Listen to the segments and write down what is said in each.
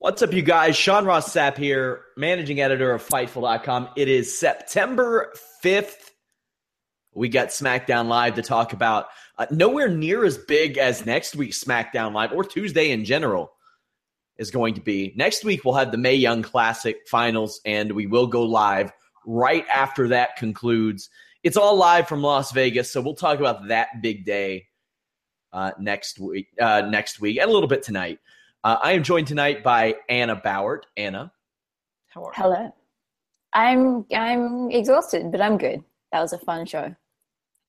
What's up, you guys? Sean Ross Sapp here, managing editor of Fightful.com. It is September 5th. We got SmackDown Live to talk about. Uh, nowhere near as big as next week's SmackDown Live or Tuesday in general is going to be. Next week, we'll have the Mae Young Classic finals, and we will go live right after that concludes. It's all live from Las Vegas, so we'll talk about that big day uh, next week. Uh, next week, and a little bit tonight. Uh, I am joined tonight by Anna Bauert. Anna, how are you? Hello. I'm I'm exhausted, but I'm good. That was a fun show.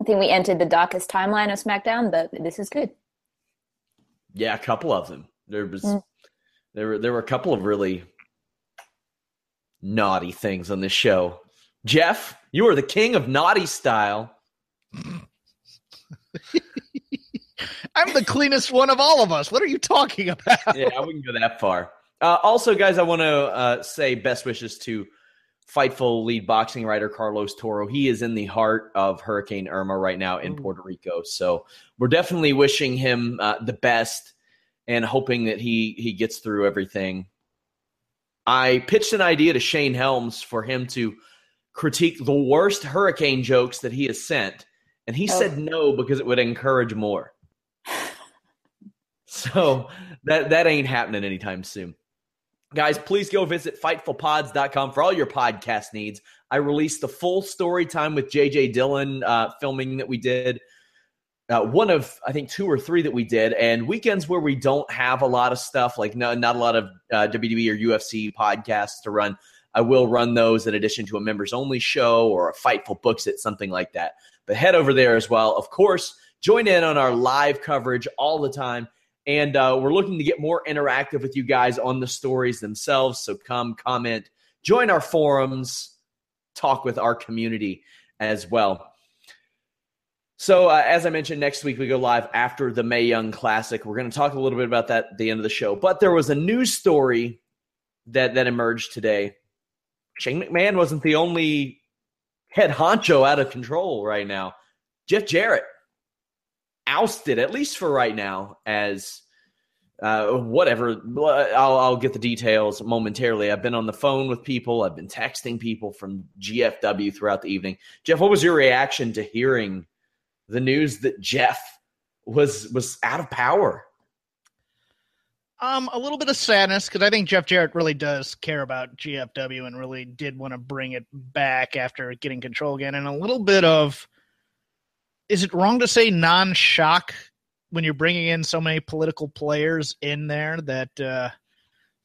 I think we entered the darkest timeline of SmackDown, but this is good. Yeah, a couple of them. There was mm. there were there were a couple of really naughty things on this show. Jeff, you are the king of naughty style. I'm the cleanest one of all of us. What are you talking about? yeah, I wouldn't go that far. Uh, also, guys, I want to uh, say best wishes to Fightful lead boxing writer Carlos Toro. He is in the heart of Hurricane Irma right now in. Puerto Rico. So we're definitely wishing him uh, the best and hoping that he he gets through everything. I pitched an idea to Shane Helms for him to critique the worst hurricane jokes that he has sent, and he oh. said no because it would encourage more. So that that ain't happening anytime soon. Guys, please go visit fightfulpods.com for all your podcast needs. I released the full story time with JJ Dillon uh, filming that we did. Uh, one of I think two or three that we did, and weekends where we don't have a lot of stuff, like no, not a lot of uh, WWE or UFC podcasts to run. I will run those in addition to a members only show or a Fightful Books It, something like that. But head over there as well. Of course, join in on our live coverage all the time. And uh, we're looking to get more interactive with you guys on the stories themselves. So come, comment, join our forums, talk with our community as well. So, uh, as I mentioned, next week we go live after the Mae Young Classic. We're going to talk a little bit about that at the end of the show. But there was a news story that that emerged today. Shane McMahon wasn't the only head honcho out of control right now. Jeff Jarrett ousted, at least for right now, as uh, whatever. I'll, I'll get the details momentarily. I've been on the phone with people. I've been texting people from GFW throughout the evening. Jeff, what was your reaction to hearing the news that Jeff was was out of power? Um, a little bit of sadness because I think Jeff Jarrett really does care about GFW and really did want to bring it back after getting control again, and a little bit of is it wrong to say non-shock when you're bringing in so many political players in there that uh,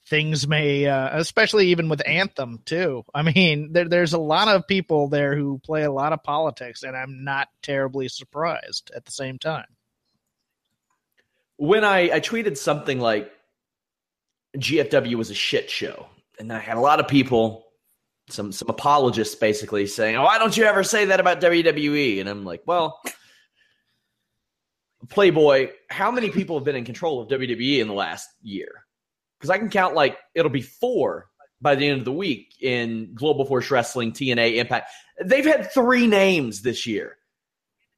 things may, uh, especially even with Anthem too. I mean, there, there's a lot of people there who play a lot of politics, and I'm not terribly surprised at the same time. When I, I tweeted something like GFW was a shit show, and I had a lot of people some some apologists basically saying, "Oh, why don't you ever say that about WWE?" And I'm like, "Well, Playboy, how many people have been in control of WWE in the last year? Because I can count like it'll be four by the end of the week in Global Force Wrestling, TNA, Impact. They've had three names this year,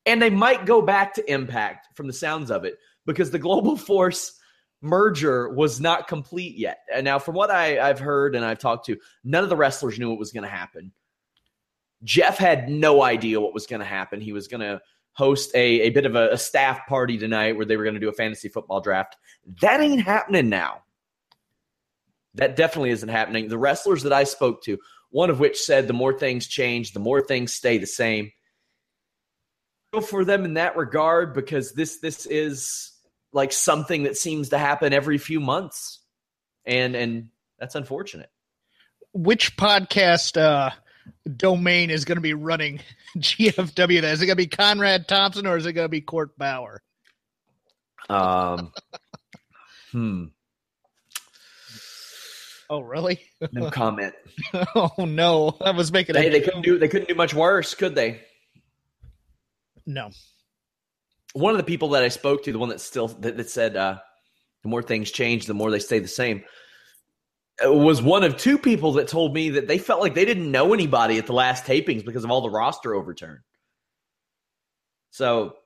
and they might go back to Impact from the sounds of it because the Global Force merger was not complete yet. And now, from what I, I've heard and I've talked to, none of the wrestlers knew what was going to happen. Jeff had no idea what was going to happen. He was going to host a, a bit of a, a staff party tonight where they were going to do a fantasy football draft. That ain't happening now. That definitely isn't happening. The wrestlers that I spoke to, one of which said the more things change, the more things stay the same. For them in that regard, because this this is like something that seems to happen every few months, and and that's unfortunate. Which podcast uh, domain is going to be running GFW? Is it going to be Conrad Thompson or is it going to be Court Bauer? Um, hmm. Oh, really? No comment. oh no, I was making. Hey, they couldn't do. They couldn't do much worse, could they? No. One of the people that I spoke to, the one that still that, that said, uh, "The more things change, the more they stay the same," uh, was one of two people that told me that they felt like they didn't know anybody at the last tapings because of all the roster overturn. So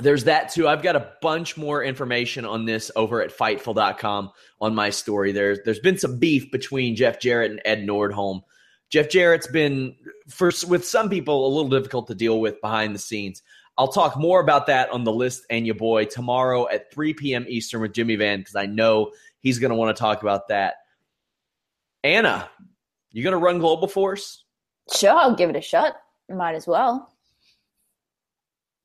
there's that too. I've got a bunch more information on this over at Fightful.com on my story. There's there's been some beef between Jeff Jarrett and Ed Nordholm. Jeff Jarrett's been for with some people a little difficult to deal with behind the scenes. I'll talk more about that on the list and your boy tomorrow at 3 p.m. Eastern with Jimmy Van because I know he's going to want to talk about that. Anna, you going to run Global Force? Sure, I'll give it a shot. Might as well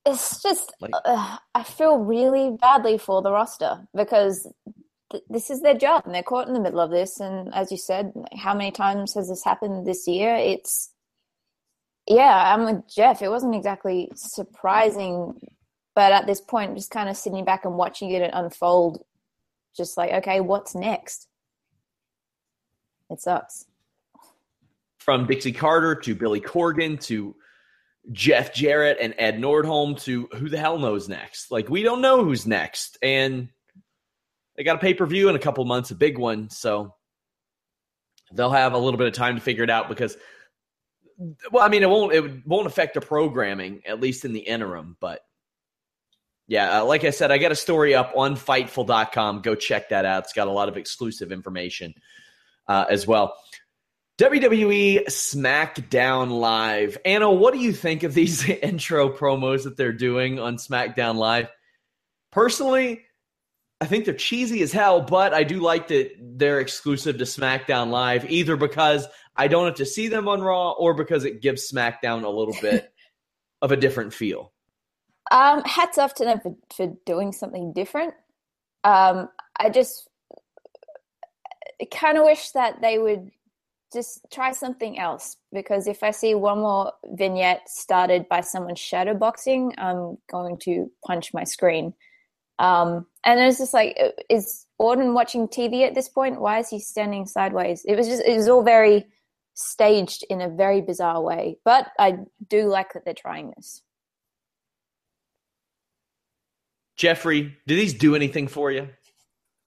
it's just like, uh, I feel really badly for the roster because th- this is their job and they're caught in the middle of this. And as you said, how many times has this happened this year? It's yeah, I'm with Jeff. It wasn't exactly surprising, but at this point, just kind of sitting back and watching it unfold, just like okay, what's next? It sucks. From Dixie Carter to Billy Corgan to Jeff Jarrett and Ed Nordholm to who the hell knows next. Like we don't know who's next, and they got a pay per view in a couple months, a big one, so they'll have a little bit of time to figure it out because. Well, I mean, it won't it won't affect the programming at least in the interim, but yeah, uh, like I said, I got a story up on Fightful.com. Go check that out. It's got a lot of exclusive information uh, as well. WWE SmackDown Live. Anna, what do you think of these intro promos that they're doing on SmackDown Live? Personally, I think they're cheesy as hell, but I do like that they're exclusive to SmackDown Live, either because I don't have to see them on Raw or because it gives SmackDown a little bit of a different feel. Um, hats off to them for, for doing something different. Um, I just kind of wish that they would just try something else because if I see one more vignette started by someone shadowboxing, I'm going to punch my screen. Um, and it's just like, uh, is Orton watching TV at this point? Why is he standing sideways? It was just, it was all very staged in a very bizarre way. But I do like that they're trying this. Jeffrey, do these do anything for you?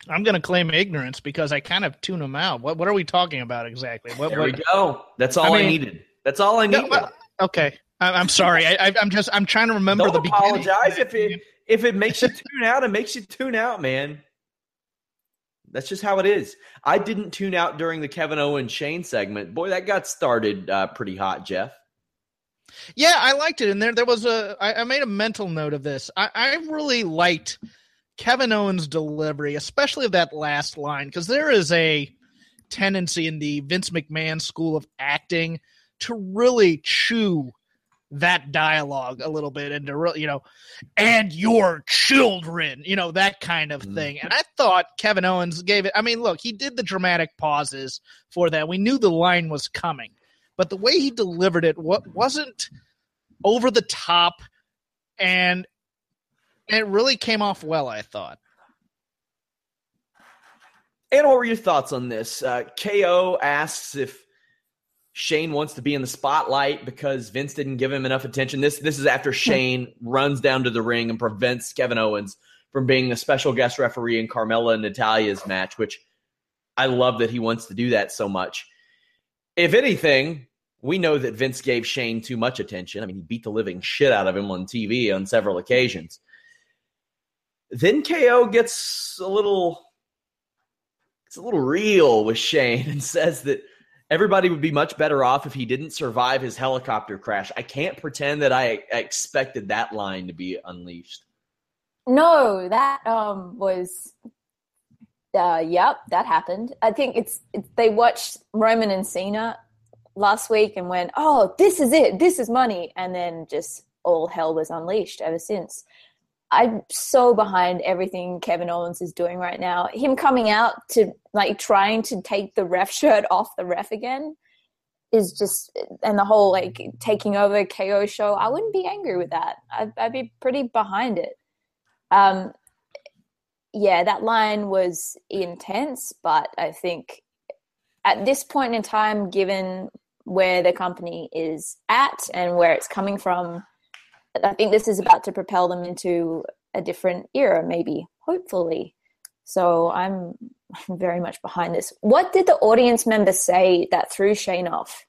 I'm going to claim ignorance because I kind of tune them out. What What are we talking about exactly? What, there what, we go. That's all I, mean, I needed. That's all I needed. No, okay, I, am sorry. I, am just I'm trying to remember Don't the apologize if it if it makes you tune out. It makes you tune out, man. That's just how it is. I didn't tune out during the Kevin Owens Shane segment. Boy, that got started uh, pretty hot, Jeff. Yeah, I liked it, and there there was a. I, I made a mental note of this. I, I really liked Kevin Owens' delivery, especially of that last line, because there is a tendency in the Vince McMahon school of acting to really chew that dialogue a little bit and to really, you know, and your children, you know, that kind of mm-hmm. thing. And I thought Kevin Owens gave it. I mean, look, he did the dramatic pauses for that. We knew the line was coming, but the way he delivered it what wasn't over the top and it really came off well, I thought. And what were your thoughts on this? Uh, KO asks if Shane wants to be in the spotlight because Vince didn't give him enough attention. This this is after hmm. Shane runs down to the ring and prevents Kevin Owens from being a special guest referee in Carmella and Natalya's match, which I love that he wants to do that so much. If anything, we know that Vince gave Shane too much attention. I mean, he beat the living shit out of him on TV on several occasions. Then KO gets a little it's a little real with Shane and says that everybody would be much better off if he didn't survive his helicopter crash. I can't pretend that I expected that line to be unleashed. No, that um was Uh, yep, that happened. I think it's, it's they watched Roman and Cena last week and went, "Oh, this is it. This is money," and then just all hell was unleashed ever since. I'm so behind everything Kevin Owens is doing right now. Him coming out to like trying to take the ref shirt off the ref again is just, and the whole like taking over KO show. I wouldn't be angry with that. I'd, I'd be pretty behind it. Um, yeah, that line was intense, but I think at this point in time, given where the company is at and where it's coming from, I think this is about to propel them into a different era, maybe, hopefully. So I'm, very much behind this. What did the audience members say that threw Shane off?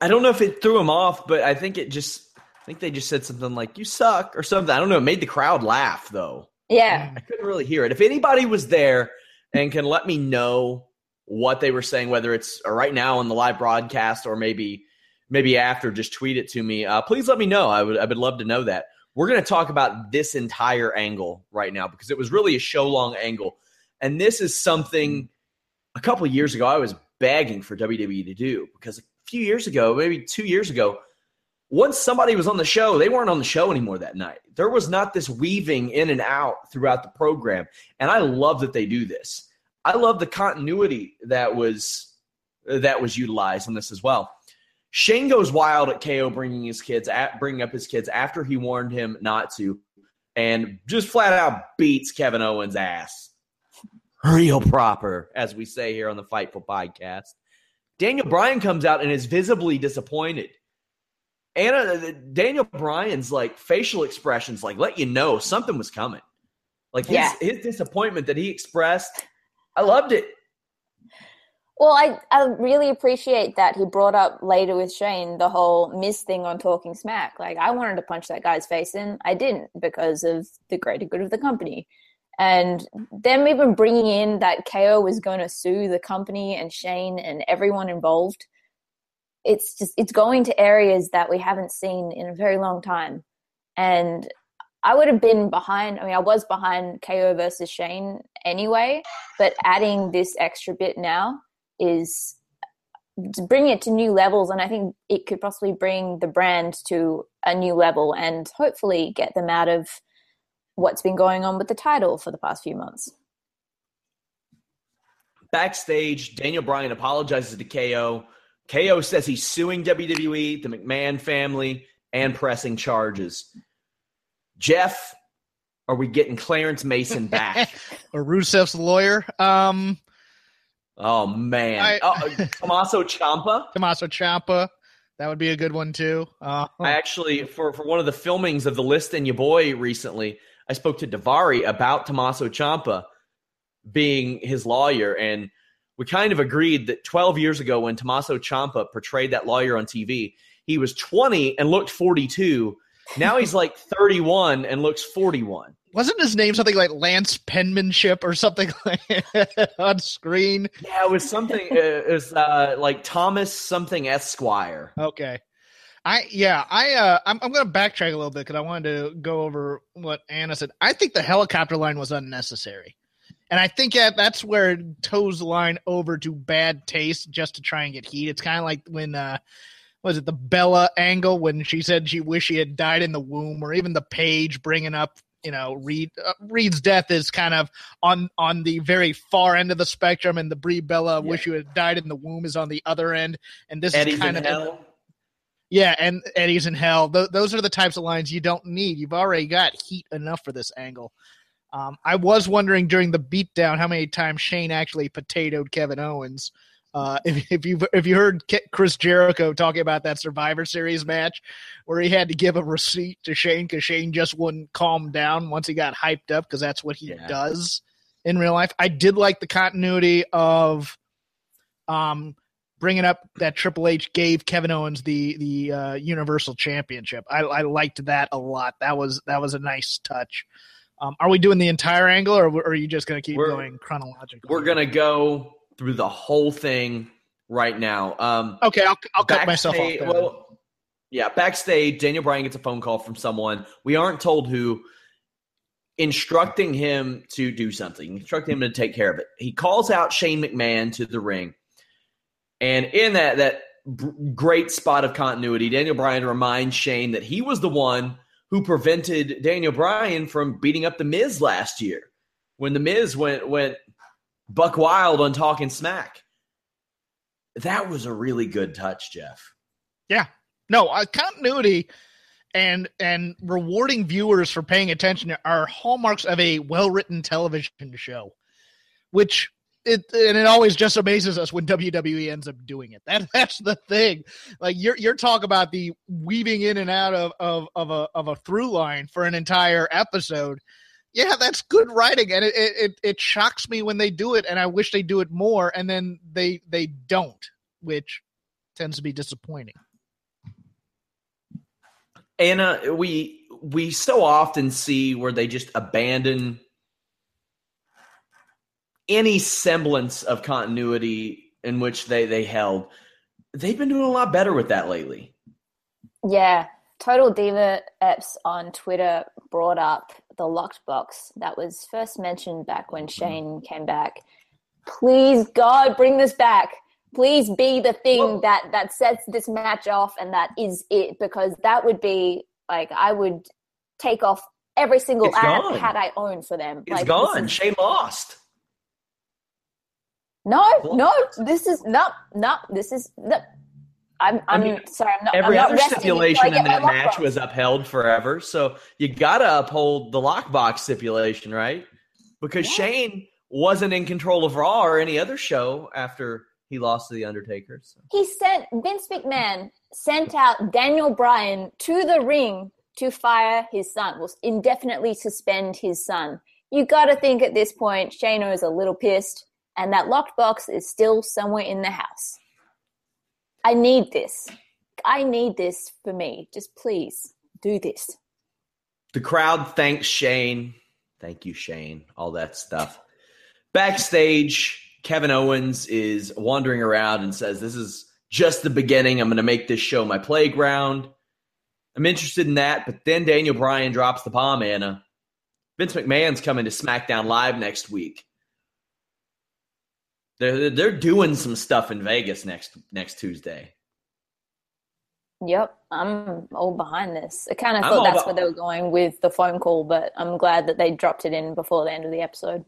I don't know if it threw him off, but I think it just, I think they just said something like, you suck or something. I don't know. It made the crowd laugh, though. Yeah. I couldn't really hear it. If anybody was there and can let me know what they were saying, whether it's right now on the live broadcast or maybe maybe after, just tweet it to me. Uh, please let me know. I would I would love to know that. We're going to talk about this entire angle right now because it was really a show long angle, and this is something a couple years ago I was begging for WWE to do because a few years ago, maybe two years ago, once somebody was on the show, they weren't on the show anymore that night. There was not this weaving in and out throughout the program, and I love that they do this. I love the continuity that was that was utilized in this as well. Shane goes wild at KO bringing his kids at bringing up his kids after he warned him not to, and just flat out beats Kevin Owens' ass, real proper, as we say here on the Fightful podcast. Daniel Bryan comes out and is visibly disappointed. Anna uh, Daniel Bryan's like facial expressions like let you know something was coming. Like his, yeah. his disappointment that he expressed I loved it. Well, I, I really appreciate that he brought up later with Shane the whole Miz thing on Talking Smack. Like, I wanted to punch that guy's face in. I didn't because of the greater good of the company. And them even bringing in that KO was going to sue the company and Shane and everyone involved. It's just, it's going to areas that we haven't seen in a very long time. And I would have been behind. I mean, I was behind KO versus Shane anyway, but adding this extra bit now is bringing it to new levels, and I think it could possibly bring the brand to a new level and hopefully get them out of what's been going on with the title for the past few months. Backstage, Daniel Bryan apologizes to KO. KO says he's suing WWE, the McMahon family, and pressing charges. Jeff, are we getting Clarence Mason back? or Rusev's lawyer? Um, oh man, I, oh, Tommaso Ciampa. Tommaso Ciampa. That would be a good one too. Uh, I actually, for for one of the filmings of the list and your boy recently, I spoke to Davari about Tommaso Ciampa being his lawyer, and we kind of agreed that 12 years ago, when Tommaso Ciampa portrayed that lawyer on TV, he was 20 and looked 42 now he's like 31 and looks 41. Wasn't his name something like Lance Penmanship or something like on screen? Yeah, it was something. it was uh, like Thomas something Esquire. Okay. I yeah I uh I'm I'm gonna backtrack a little bit because I wanted to go over what Anna said. I think the helicopter line was unnecessary, and I think that that's where it toes the line over to bad taste just to try and get heat. It's kind of like when uh was it the Bella angle when she said she wished she had died in the womb, or even the page bringing up you know Reed uh, Reed's death is kind of on on the very far end of the spectrum, and the Brie Bella yeah. wish you had died in the womb is on the other end, and this Eddie's is kind of hell. Yeah, and Eddie's in hell. Th- those are the types of lines you don't need. You've already got heat enough for this angle. Um, I was wondering during the beatdown how many times Shane actually potatoed Kevin Owens. Uh, if, if you if you heard Chris Jericho talking about that Survivor Series match where he had to give a receipt to Shane because Shane just wouldn't calm down once he got hyped up because that's what he yeah. does in real life. I did like the continuity of um, bringing up that Triple H gave Kevin Owens the the uh, Universal Championship. I, I liked that a lot. That was that was a nice touch. Um, are we doing the entire angle, or are you just going to keep we're, going chronologically? We're going to go through the whole thing right now. Um, okay, I'll, I'll cut myself off. Well, yeah, backstage, Daniel Bryan gets a phone call from someone. We aren't told who. instructing him to do something, instructing him to take care of it. He calls out Shane McMahon to the ring. And in that that great spot of continuity, Daniel Bryan reminds Shane that he was the one who prevented Daniel Bryan from beating up the Miz last year when the Miz went went buck wild on talking smack. That was a really good touch, Jeff. Yeah. No, uh, continuity and and rewarding viewers for paying attention are hallmarks of a well-written television show, which it and it always just amazes us when WWE ends up doing it. That that's the thing. Like you're you're talking about the weaving in and out of of of a of a through line for an entire episode. Yeah, that's good writing, and it it it shocks me when they do it, and I wish they do it more, and then they they don't, which tends to be disappointing. Anna, we we so often see where they just abandon any semblance of continuity in which they they held. They've been doing a lot better with that lately. Yeah, Total Diva Eps on Twitter brought up the locked box that was first mentioned back when mm-hmm. Shane came back. Please, God, bring this back. Please be the thing well, that that sets this match off, and that is it. Because that would be like I would take off every single ad gone. had I owned for them. It's like, gone. Is, Shane lost. No, no, this is not, not, this is, no. I'm, I'm I mean, sorry. I'm not. Every I'm other stipulation in that match was upheld forever, so you got to uphold the lockbox stipulation, right? Because yeah. Shane wasn't in control of Raw or any other show after he lost to the Undertaker. So. He sent Vince McMahon sent out Daniel Bryan to the ring to fire his son, will indefinitely suspend his son. You got to think at this point, Shano is a little pissed and that locked box is still somewhere in the house. I need this. I need this for me. Just please do this. The crowd thanks Shane. Thank you, Shane. All that stuff. Backstage, Kevin Owens is wandering around and says, This is just the beginning. I'm going to make this show my playground. I'm interested in that. But then Daniel Bryan drops the bomb, Anna. Vince McMahon's coming to SmackDown Live next week. They're they're doing some stuff in Vegas next next Tuesday. Yep, I'm all behind this. I kind of thought that's where they were going with the phone call, but I'm glad that they dropped it in before the end of the episode.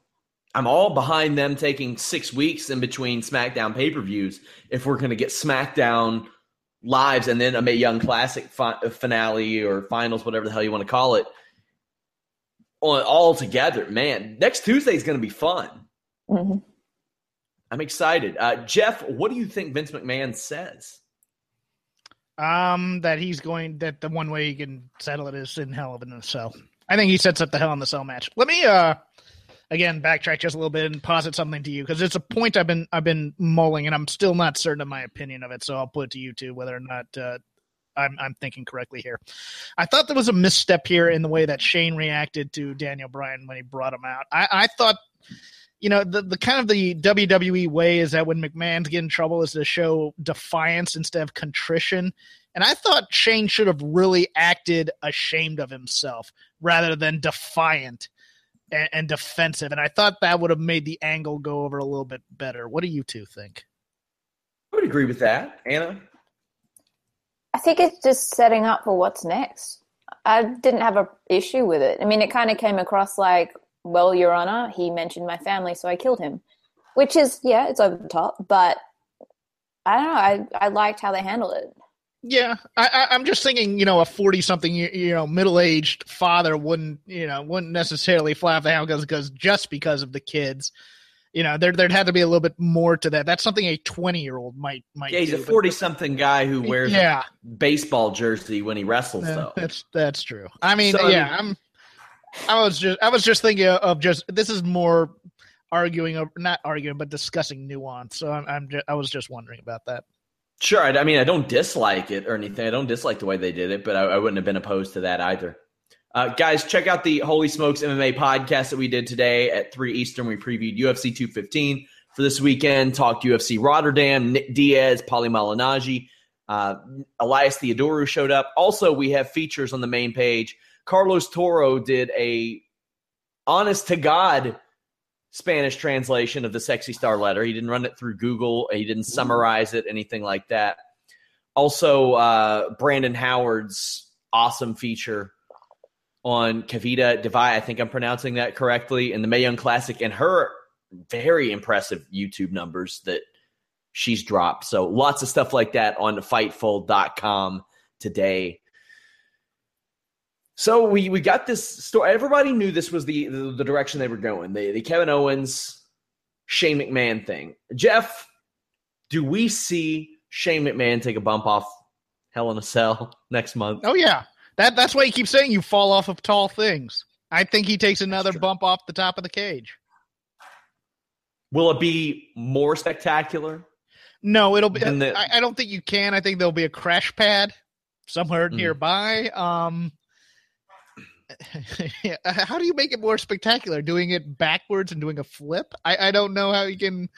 I'm all behind them taking six weeks in between SmackDown pay per views if we're going to get SmackDown lives and then a Mae Young Classic fi- finale or finals, whatever the hell you want to call it, all together. Man, next Tuesday is going to be fun. Mm-hmm. I'm excited. Uh, Jeff, what do you think Vince McMahon says? Um, that he's going that the one way he can settle it is in Hell in a Cell. I think he sets up the Hell in the Cell match. Let me uh again backtrack just a little bit and posit something to you because it's a point I've been I've been mulling and I'm still not certain of my opinion of it. So I'll put it to you too whether or not uh, I'm I'm thinking correctly here. I thought there was a misstep here in the way that Shane reacted to Daniel Bryan when he brought him out. I, I thought you know, the, the kind of the WWE way is that when McMahon's get in trouble is to show defiance instead of contrition. And I thought Shane should have really acted ashamed of himself rather than defiant and, and defensive. And I thought that would have made the angle go over a little bit better. What do you two think? I would agree with that. Anna? I think it's just setting up for what's next. I didn't have a issue with it. I mean, it kind of came across like well, Your Honor, he mentioned my family, so I killed him. Which is, yeah, it's over the top, but I don't know. I, I liked how they handled it. Yeah, I, am just thinking, you know, a forty-something, you know, middle-aged father wouldn't, you know, wouldn't necessarily fly off the handle because just because of the kids, you know, there there'd have to be a little bit more to that. That's something a twenty-year-old might might. Yeah, he's do, a forty-something guy who wears yeah. baseball jersey when he wrestles. though that's that's true. I mean, so, yeah, I'm I was just I was just thinking of just this is more arguing over not arguing but discussing nuance. So I'm, I'm just, I was just wondering about that. Sure. I, I, mean, I don't dislike it or anything. I don't dislike the way they did it, but I, I wouldn't have been opposed to that either. Uh, guys, check out the Holy Smokes MMA podcast that we did today at 3 Eastern. We previewed UFC 215 for this weekend, talked UFC Rotterdam, Nick Diaz, Paulie Malignaggi, uh, Elias Theodorou showed up. Also, we have features on the main page Carlos Toro did a honest to God Spanish translation of the Sexy Star letter. He didn't run it through Google. He didn't summarize it, anything like that. Also, uh, Brandon Howard's awesome feature on Kavita Devi. I think I'm pronouncing that correctly in the Mae Young Classic, and her very impressive YouTube numbers that she's dropped. So lots of stuff like that on Fightful.com today. So we we got this story. Everybody knew this was the the, the direction they were going. The the Kevin Owens Shane McMahon thing. Jeff, do we see Shane McMahon take a bump off Hell in a Cell next month? Oh yeah, that that's why he keeps saying you fall off of tall things. I think he takes another bump off the top of the cage. Will it be more spectacular? No, it'll be. The, I, I, don't think you can. I think there'll be a crash pad somewhere mm. nearby. Um, how do you make it more spectacular? Doing it backwards and doing a flip? I, I don't know how you can,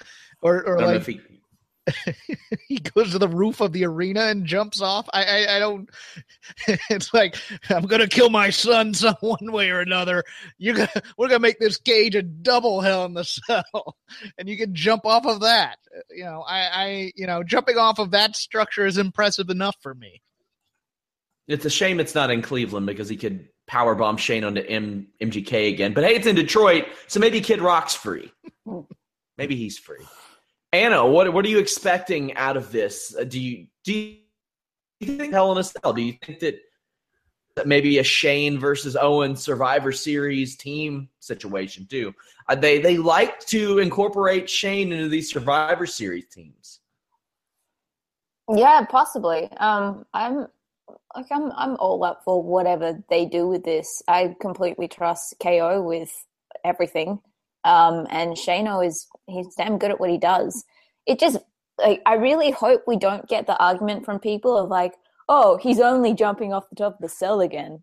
or or like he... he... goes to the roof of the arena and jumps off. I I, I don't. It's like I'm gonna kill my son some one way or another. You're gonna we're gonna make this cage a double hell in the cell, and you can jump off of that. You know, I I you know jumping off of that structure is impressive enough for me. It's a shame it's not in Cleveland because he could power bomb Shane onto M- MGK again. But hey, it's in Detroit, so maybe Kid Rock's free. maybe he's free. Anna, what what are you expecting out of this? Uh, do you do you, do you think Hell in a Cell? Do you think that that maybe a Shane versus Owen Survivor Series team situation too? Uh, they they like to incorporate Shane into these Survivor Series teams. Yeah, possibly. Um, I'm like I'm I'm all up for whatever they do with this. I completely trust KO with everything. Um, and Shano is he's damn good at what he does. It just like I really hope we don't get the argument from people of like, oh, he's only jumping off the top of the cell again.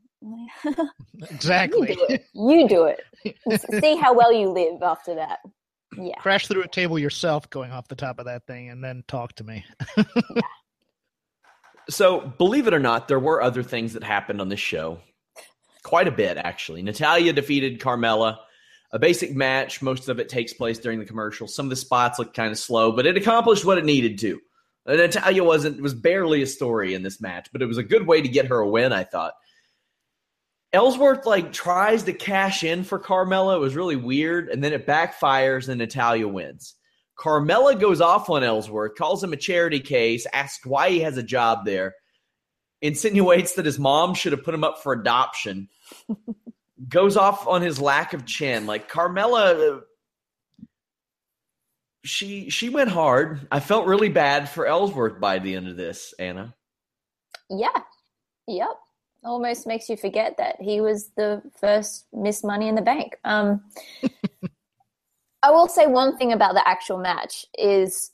exactly. you do it. You do it. See how well you live after that. Yeah. Crash through a table yourself going off the top of that thing and then talk to me. yeah. So, believe it or not, there were other things that happened on this show. Quite a bit, actually. Natalya defeated Carmella. A basic match. Most of it takes place during the commercial. Some of the spots look kind of slow, but it accomplished what it needed to. Uh, Natalya wasn't was barely a story in this match, but it was a good way to get her a win. I thought. Ellsworth like tries to cash in for Carmella. It was really weird, and then it backfires, and Natalya wins. Carmella goes off on Ellsworth, calls him a charity case, asks why he has a job there, insinuates that his mom should have put him up for adoption, goes off on his lack of chin. Like Carmella, she she went hard. I felt really bad for Ellsworth by the end of this, Anna. Yeah. Yep. Almost makes you forget that he was the first Miss Money in the Bank. Um I will say one thing about the actual match is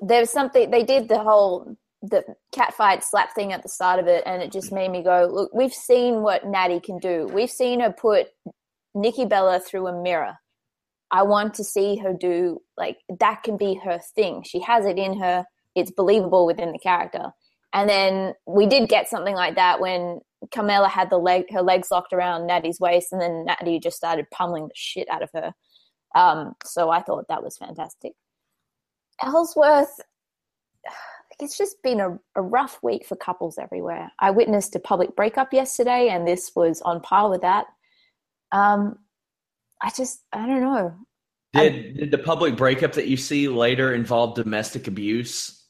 there's something they did the whole the cat fight slap thing at the start of it, and it just made me go, look, we've seen what Natty can do. We've seen her put Nikki Bella through a mirror. I want to see her do like that can be her thing. She has it in her. It's believable within the character. And then we did get something like that when Carmella had the leg her legs locked around Natty's waist, and then Natty just started pummeling the shit out of her. Um, so I thought that was fantastic. Ellsworth, it's just been a, a, rough week for couples everywhere. I witnessed a public breakup yesterday, and this was on par with that. Um, I just, I don't know. Did, did the public breakup that you see later involve domestic abuse?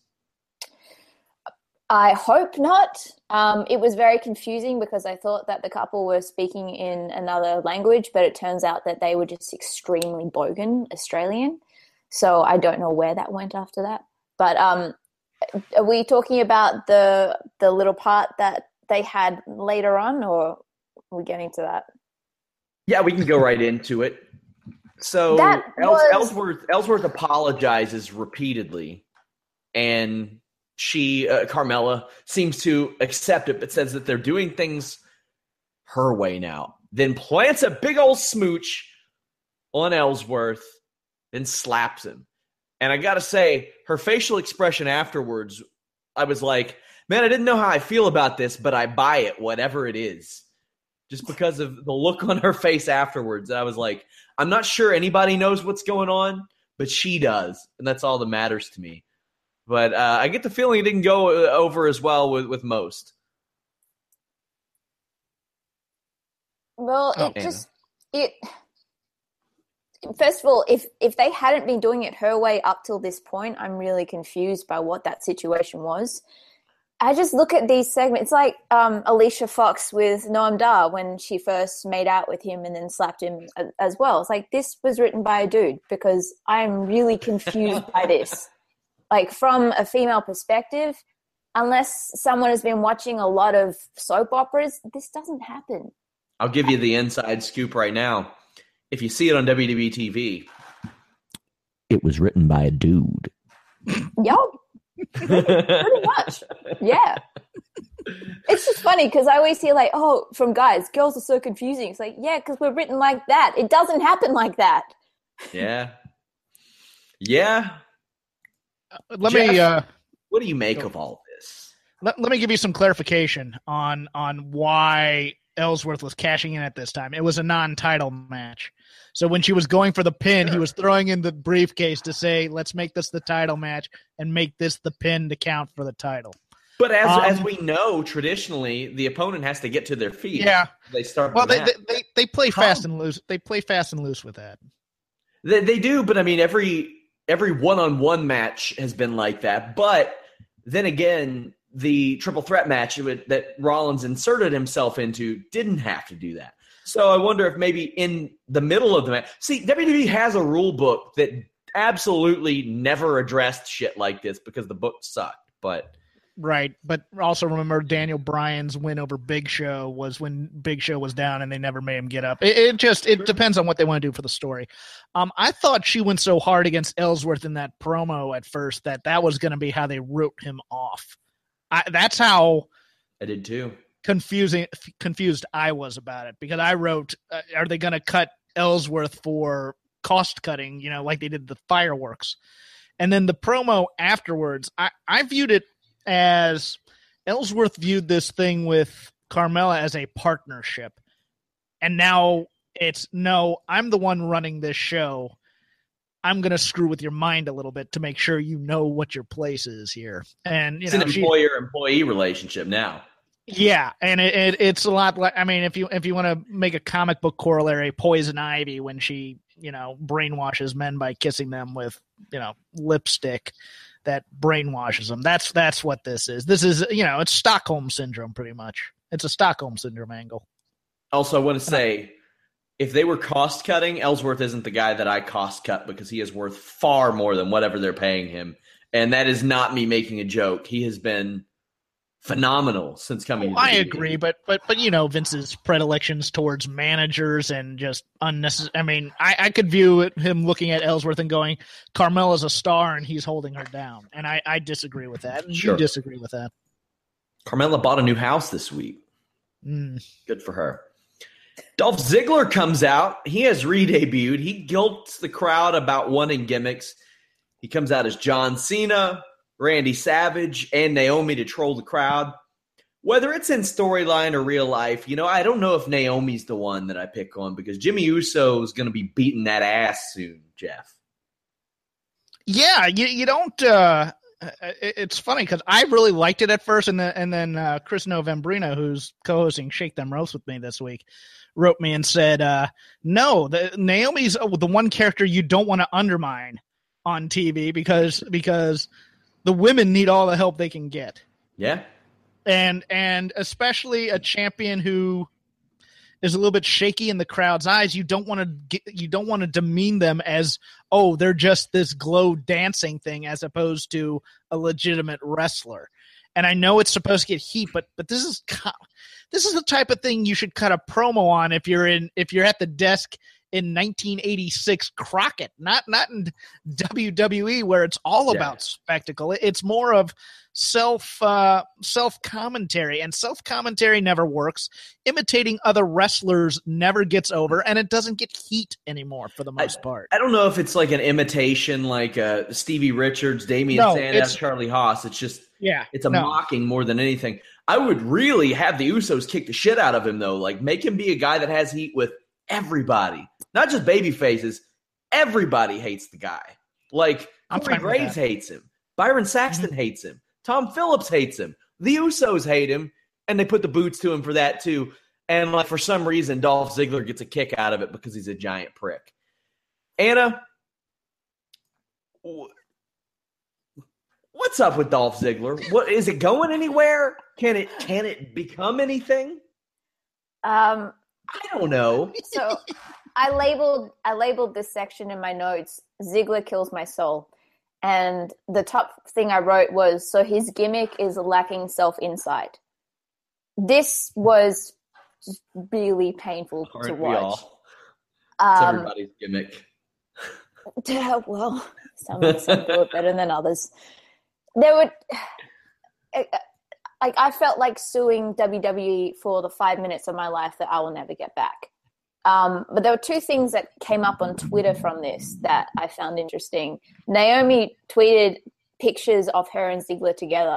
I hope not. Um, it was very confusing because I thought that the couple were speaking in another language, but it turns out that they were just extremely bogan Australian. So I don't know where that went after that. But um, are we talking about the the little part that they had later on, or are we getting to that? Yeah, we can go right into it. So was... Ellsworth Ellsworth apologizes repeatedly, and she uh, Carmella seems to accept it, but says that they're doing things her way now. Then plants a big old smooch on Ellsworth, then slaps him. And I got to say, her facial expression afterwards, I was like, man, I didn't know how I feel about this, but I buy it, whatever it is. just because of the look on her face afterwards. And I was like, I'm not sure anybody knows what's going on, but she does, and that's all that matters to me. But uh, I get the feeling it didn't go uh, over as well with, with most. Well, oh, it just it. First of all, if if they hadn't been doing it her way up till this point, I'm really confused by what that situation was. I just look at these segments. It's like um, Alicia Fox with Noam Dar when she first made out with him and then slapped him as well. It's like this was written by a dude because I'm really confused by this. Like from a female perspective, unless someone has been watching a lot of soap operas, this doesn't happen. I'll give you the inside scoop right now. If you see it on WWE TV, it was written by a dude. Yep. Pretty much. Yeah. It's just funny because I always hear like, oh, from guys, girls are so confusing. It's like, yeah, because we're written like that. It doesn't happen like that. Yeah. Yeah. Uh, let Jeff, me. Uh, what do you make of all this? Let, let me give you some clarification on on why Ellsworth was cashing in at this time. It was a non-title match. So when she was going for the pin, he was throwing in the briefcase to say, "Let's make this the title match and make this the pin to count for the title." But as um, as we know, traditionally the opponent has to get to their feet. Yeah, they start. Well, they, they, they they play fast and loose. They play fast and loose with that. They they do, but I mean every every one on one match has been like that. But then again, the triple threat match that Rollins inserted himself into didn't have to do that. So I wonder if maybe in the middle of the match, see, WWE has a rule book that absolutely never addressed shit like this because the book sucked. But right, but also remember Daniel Bryan's win over Big Show was when Big Show was down and they never made him get up. It, it just it depends on what they want to do for the story. Um, I thought she went so hard against Ellsworth in that promo at first that that was going to be how they wrote him off. I, that's how I did too confusing confused I was about it because I wrote, uh, "Are they going to cut Ellsworth for cost cutting?" You know, like they did the fireworks, and then the promo afterwards. I I viewed it as Ellsworth viewed this thing with Carmella as a partnership, and now it's no, I'm the one running this show. I'm going to screw with your mind a little bit to make sure you know what your place is here. And you it's know, an employer employee relationship now. Yeah, and it, it, it's a lot like I mean, if you if you want to make a comic book corollary, Poison Ivy when she you know brainwashes men by kissing them with you know lipstick that brainwashes them. That's that's what this is. This is you know it's Stockholm syndrome pretty much. It's a Stockholm syndrome angle. Also, I want to say, if they were cost cutting, Ellsworth isn't the guy that I cost cut because he is worth far more than whatever they're paying him, and that is not me making a joke. He has been phenomenal since coming. I agree, but but but you know Vince's predilections towards managers and just unnecessary. I mean, I, I could view him looking at Ellsworth and going, "Carmella's a star and he's holding her down," and I I disagree with that. And sure. You disagree with that. Carmella bought a new house this week. Mm. Good for her. Dolph Ziggler comes out. He has re-debuted. He guilts the crowd about wanting gimmicks. He comes out as John Cena. Randy Savage and Naomi to troll the crowd. Whether it's in storyline or real life, you know, I don't know if Naomi's the one that I pick on because Jimmy Uso is going to be beating that ass soon, Jeff. Yeah, you, you don't. Uh, it's funny because I really liked it at first, and then and then uh, Chris Novembrino, who's co-hosting Shake Them Roast with me this week, wrote me and said, uh, "No, the, Naomi's the one character you don't want to undermine on TV because because the women need all the help they can get. Yeah. And and especially a champion who is a little bit shaky in the crowd's eyes, you don't want to get, you don't want to demean them as oh they're just this glow dancing thing as opposed to a legitimate wrestler. And I know it's supposed to get heat, but but this is this is the type of thing you should cut a promo on if you're in if you're at the desk in 1986 Crockett, not not in WWE where it's all Yeah. about spectacle. It's more of self uh, self commentary, and self commentary never works. Imitating other wrestlers never gets over, and it doesn't get heat anymore for the most part. I don't know if it's like an imitation, like uh, Stevie Richards, Damien No, Sandow, Charlie Haas. It's just Yeah, it's a no. mocking more than anything. I would really have the Usos kick the shit out of him though. Like make him be a guy that has heat with everybody, not just baby faces. Everybody hates the guy. Like I'm Corey Graves. Mm-hmm. hates him. Byron Saxton hates him. Tom Phillips hates him. The Usos hate him, and they put the boots to him for that too. And like for some reason, Dolph Ziggler gets a kick out of it because he's a giant prick. Anna, what's up with Dolph Ziggler? What is it going anywhere? Can it can it become anything? Um, I don't know. so I labeled I labeled this section in my notes Ziggler kills my soul. And the top thing I wrote was so his gimmick is lacking self insight. This was really painful to Aren't we watch. Um, everybody's gimmick. Yeah, well, some some do it better than others. There would, like, I felt like suing WWE for the five minutes of my life that I will never get back. Um, but there were two things that came up on Twitter from this that I found interesting. Naomi tweeted pictures of her and Ziggler together.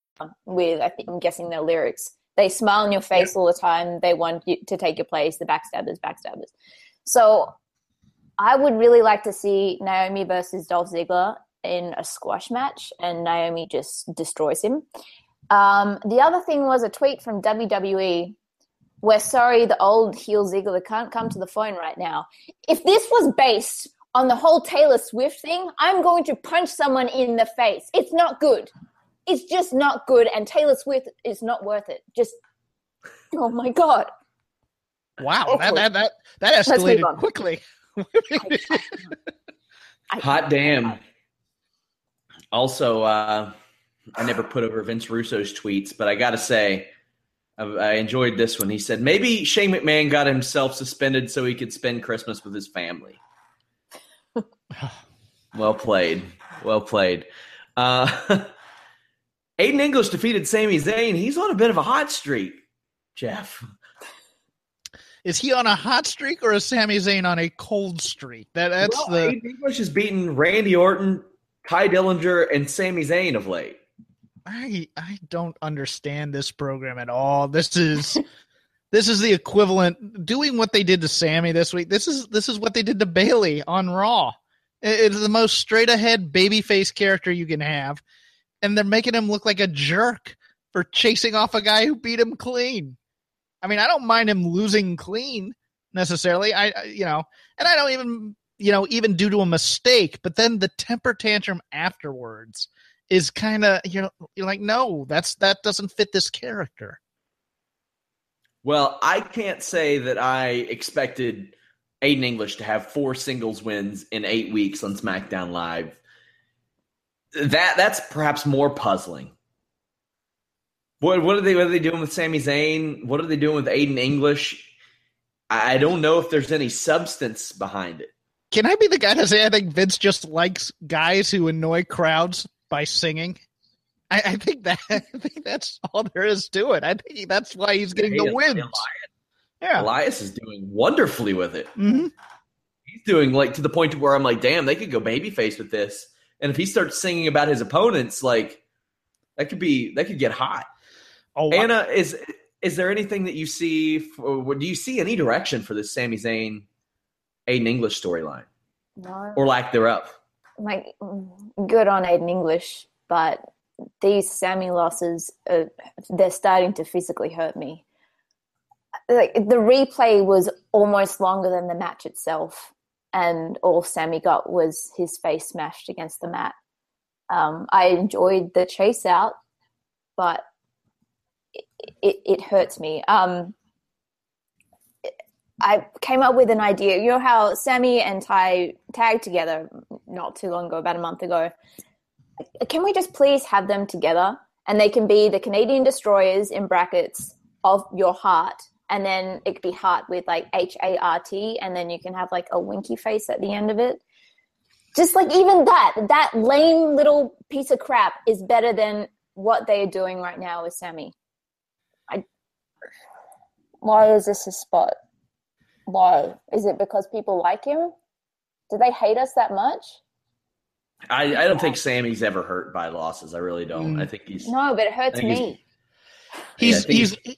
With I think I'm guessing their lyrics. They smile in your face all the time. They want you to take your place. The backstabbers, backstabbers. So I would really like to see Naomi versus Dolph Ziggler in a squash match, and Naomi just destroys him. Um, the other thing was a tweet from WWE. We're sorry, the old heel Ziggler can't come to the phone right now. If this was based on the whole Taylor Swift thing, I'm going to punch someone in the face. It's not good it's just not good and taylor swift is not worth it just oh my god Wow, that that that, that Let's move escalated on. quickly. I- Hot damn. Also, uh, I never put over Vince Russo's tweets, but I got to say, I, I enjoyed this one. He said maybe Shane McMahon got himself suspended so he could spend Christmas with his family. well played. Well played. Uh, Aiden English defeated Sami Zayn. He's on a bit of a hot streak, Jeff. Is he on a hot streak or is Sami Zayn on a cold streak? That that's well, the Aiden English has beaten Randy Orton, Tye Dillinger, and Sami Zayn of late. I I don't understand this program at all. This is this is the equivalent doing what they did to Sami this week. This is this is what they did to Bayley on Raw. It- It's the most straight ahead babyface character you can have, and they're making him look like a jerk for chasing off a guy who beat him clean. I mean, I don't mind him losing clean necessarily. I you know, and I don't even you know even due to a mistake, but then the temper tantrum afterwards is kind of you know you're like no that's that doesn't fit this character Well, I can't say that I expected Aiden English to have four singles wins in eight weeks on SmackDown Live. That that's perhaps more puzzling. What what are they what are they doing with Sami Zayn? What are they doing with Aiden English? I I don't know if there's any substance behind it. can i be the guy to say i think vince just likes guys who annoy crowds by singing i, I think that i think that's all there is to it i think that's why he's getting the wins realize yeah Elias is doing wonderfully with it. hmm He's doing like to the point where I'm like, damn, they could go babyface with this. And if he starts singing about his opponents, like that could be that could get hot. oh Anna, is is there anything that you see? For, do you see any direction for this Sami Zayn, Aiden English storyline no or lack thereof? like good on aiden english but these sami losses uh, they're starting to physically hurt me like the replay was almost longer than the match itself and all Sami got was his face smashed against the mat. Um, I enjoyed the chase out, but it, it, it hurts me. Um, I came up with an idea. You know how Sami and Tye tagged together not too long ago, about a month ago. Can we just please have them together? And they can be the Canadian destroyers in brackets of your heart, and then it could be heart with like H A R T, and then you can have like a winky face at the end of it. Just like even that, that lame little piece of crap is better than what they are doing right now with Sami. I. Why is this a spot? Why? Is it because people like him? Do they hate us that much? I, I don't think Sami's ever hurt by losses. I really don't. Mm. I think he's No, but it hurts me. He's Yeah, I think he's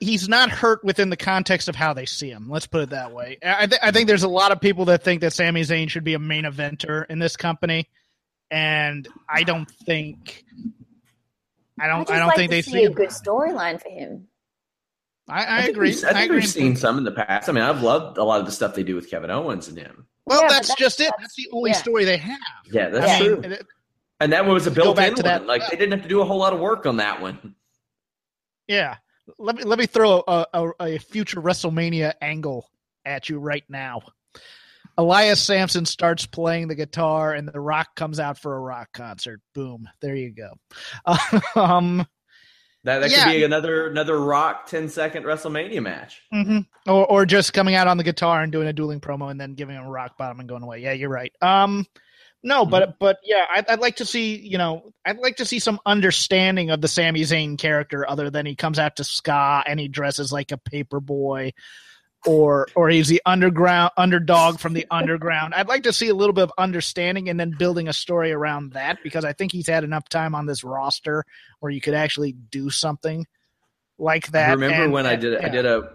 he's not hurt within the context of how they see him. Let's put it that way. I, th- I think there's a lot of people that think that Sami Zayn should be a main eventer in this company, and I don't think. I I don't. just I, don't like think to they see see. a good storyline for him. I, I, think agree. we've- I think agree. we've seen some in the past. I mean, I've loved a lot of the stuff they do with Kevin Owens and him. Well, Yeah, that's, that's- just it. that's- That's the only yeah. story they have. Yeah, that's I true. and And that one was a built-in one. that- Like they didn't have to do a whole lot of work on that one. Yeah. Let me let me throw a, a, a future WrestleMania angle at you right now. Elias Samson starts playing the guitar and The Rock comes out for a rock concert. Boom. There you go. um That that Yeah. could be another another Rock 10 second WrestleMania match. mhm. or or just coming out on the guitar and doing a dueling promo and then giving him a rock bottom and going away. Yeah, you're right. Um no, mm-hmm. but but yeah, I'd, I'd like to see you know I'd like to see some understanding of the Sami Zayn character, other than he comes out to ska and he dresses like a paper boy, or or he's the underground underdog from the underground. I'd like to see a little bit of understanding and then building a story around that because I think he's had enough time on this roster where you could actually do something like that. Remember And- when I and- did I did a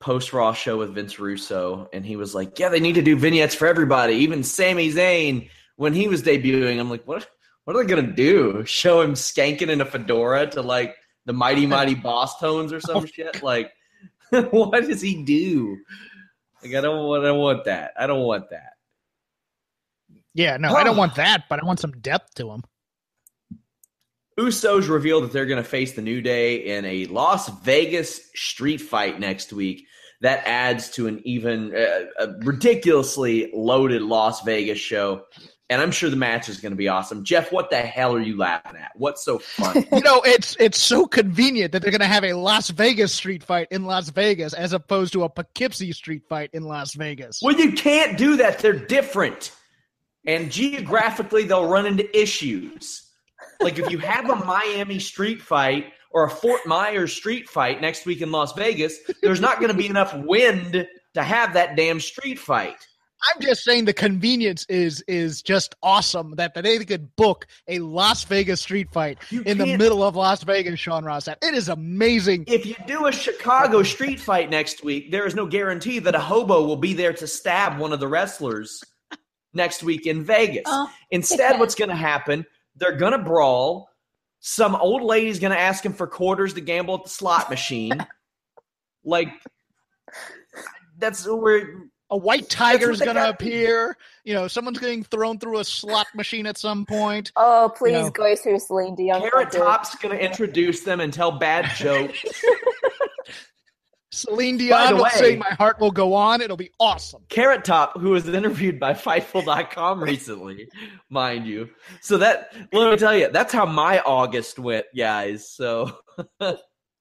post Raw show with Vince Russo, and he was like, "Yeah, they need to do vignettes for everybody, even Sami Zayn." When he was debuting, I'm like, "What? What are they gonna do? Show him skanking in a fedora to like the Mighty Mighty Bosstones or some shit? Like, what does he do? Like, I don't want. I don't want that. I don't want that." Yeah, no, I don't want that, but I want some depth to him. Usos revealed that they're going to face the New Day in a Las Vegas street fight next week. That adds to an even uh, a ridiculously loaded Las Vegas show. And I'm sure the match is going to be awesome. Jeff, what the hell are you laughing at? What's so funny? You know, it's it's so convenient that they're going to have a Las Vegas street fight in Las Vegas as opposed to a Poughkeepsie street fight in Las Vegas. well, you can't do that. They're different. And geographically, they'll run into issues. Like if you have a Miami street fight or a Fort Myers street fight next week in Las Vegas, there's not going to be enough wind to have that damn street fight. I'm just saying the convenience is is just awesome that they could book a Las Vegas street fight You in the middle of Las Vegas, Sean Ross. It is amazing. If you do a Chicago street fight next week, there is no guarantee that a hobo will be there to stab one of the wrestlers next week in Vegas. Oh, Instead, what's going to happen? They're going to brawl. Some old lady's going to ask him for quarters to gamble at the slot machine. like, that's where A white tiger's they going to got- appear. You know, someone's getting thrown through a slot machine at some point. Oh, please know. go through Celine Dion. Carrot. Top's going to introduce them and tell bad jokes. Celine Dion will way- sing "My Heart Will Go On." It'll be awesome. Carrot Top, who was interviewed by Fightful.com recently, mind you. So that let me tell you, that's how my August went, guys. So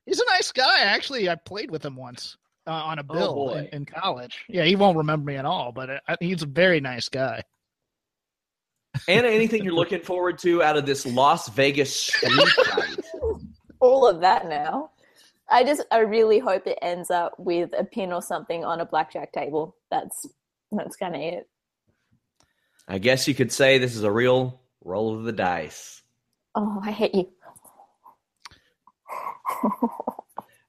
He's a nice guy. Actually, I played with him once uh, on a Oh, bill boy. in, in college. Yeah, he won't remember me at all, but uh, he's a very nice guy. Anna, anything you're looking forward to out of this Las Vegas street fight? all of that now. I just, I really hope it ends up with a pin or something on a blackjack table. That's that's kind of it. I guess you could say this is a real roll of the dice. Oh, I hate you.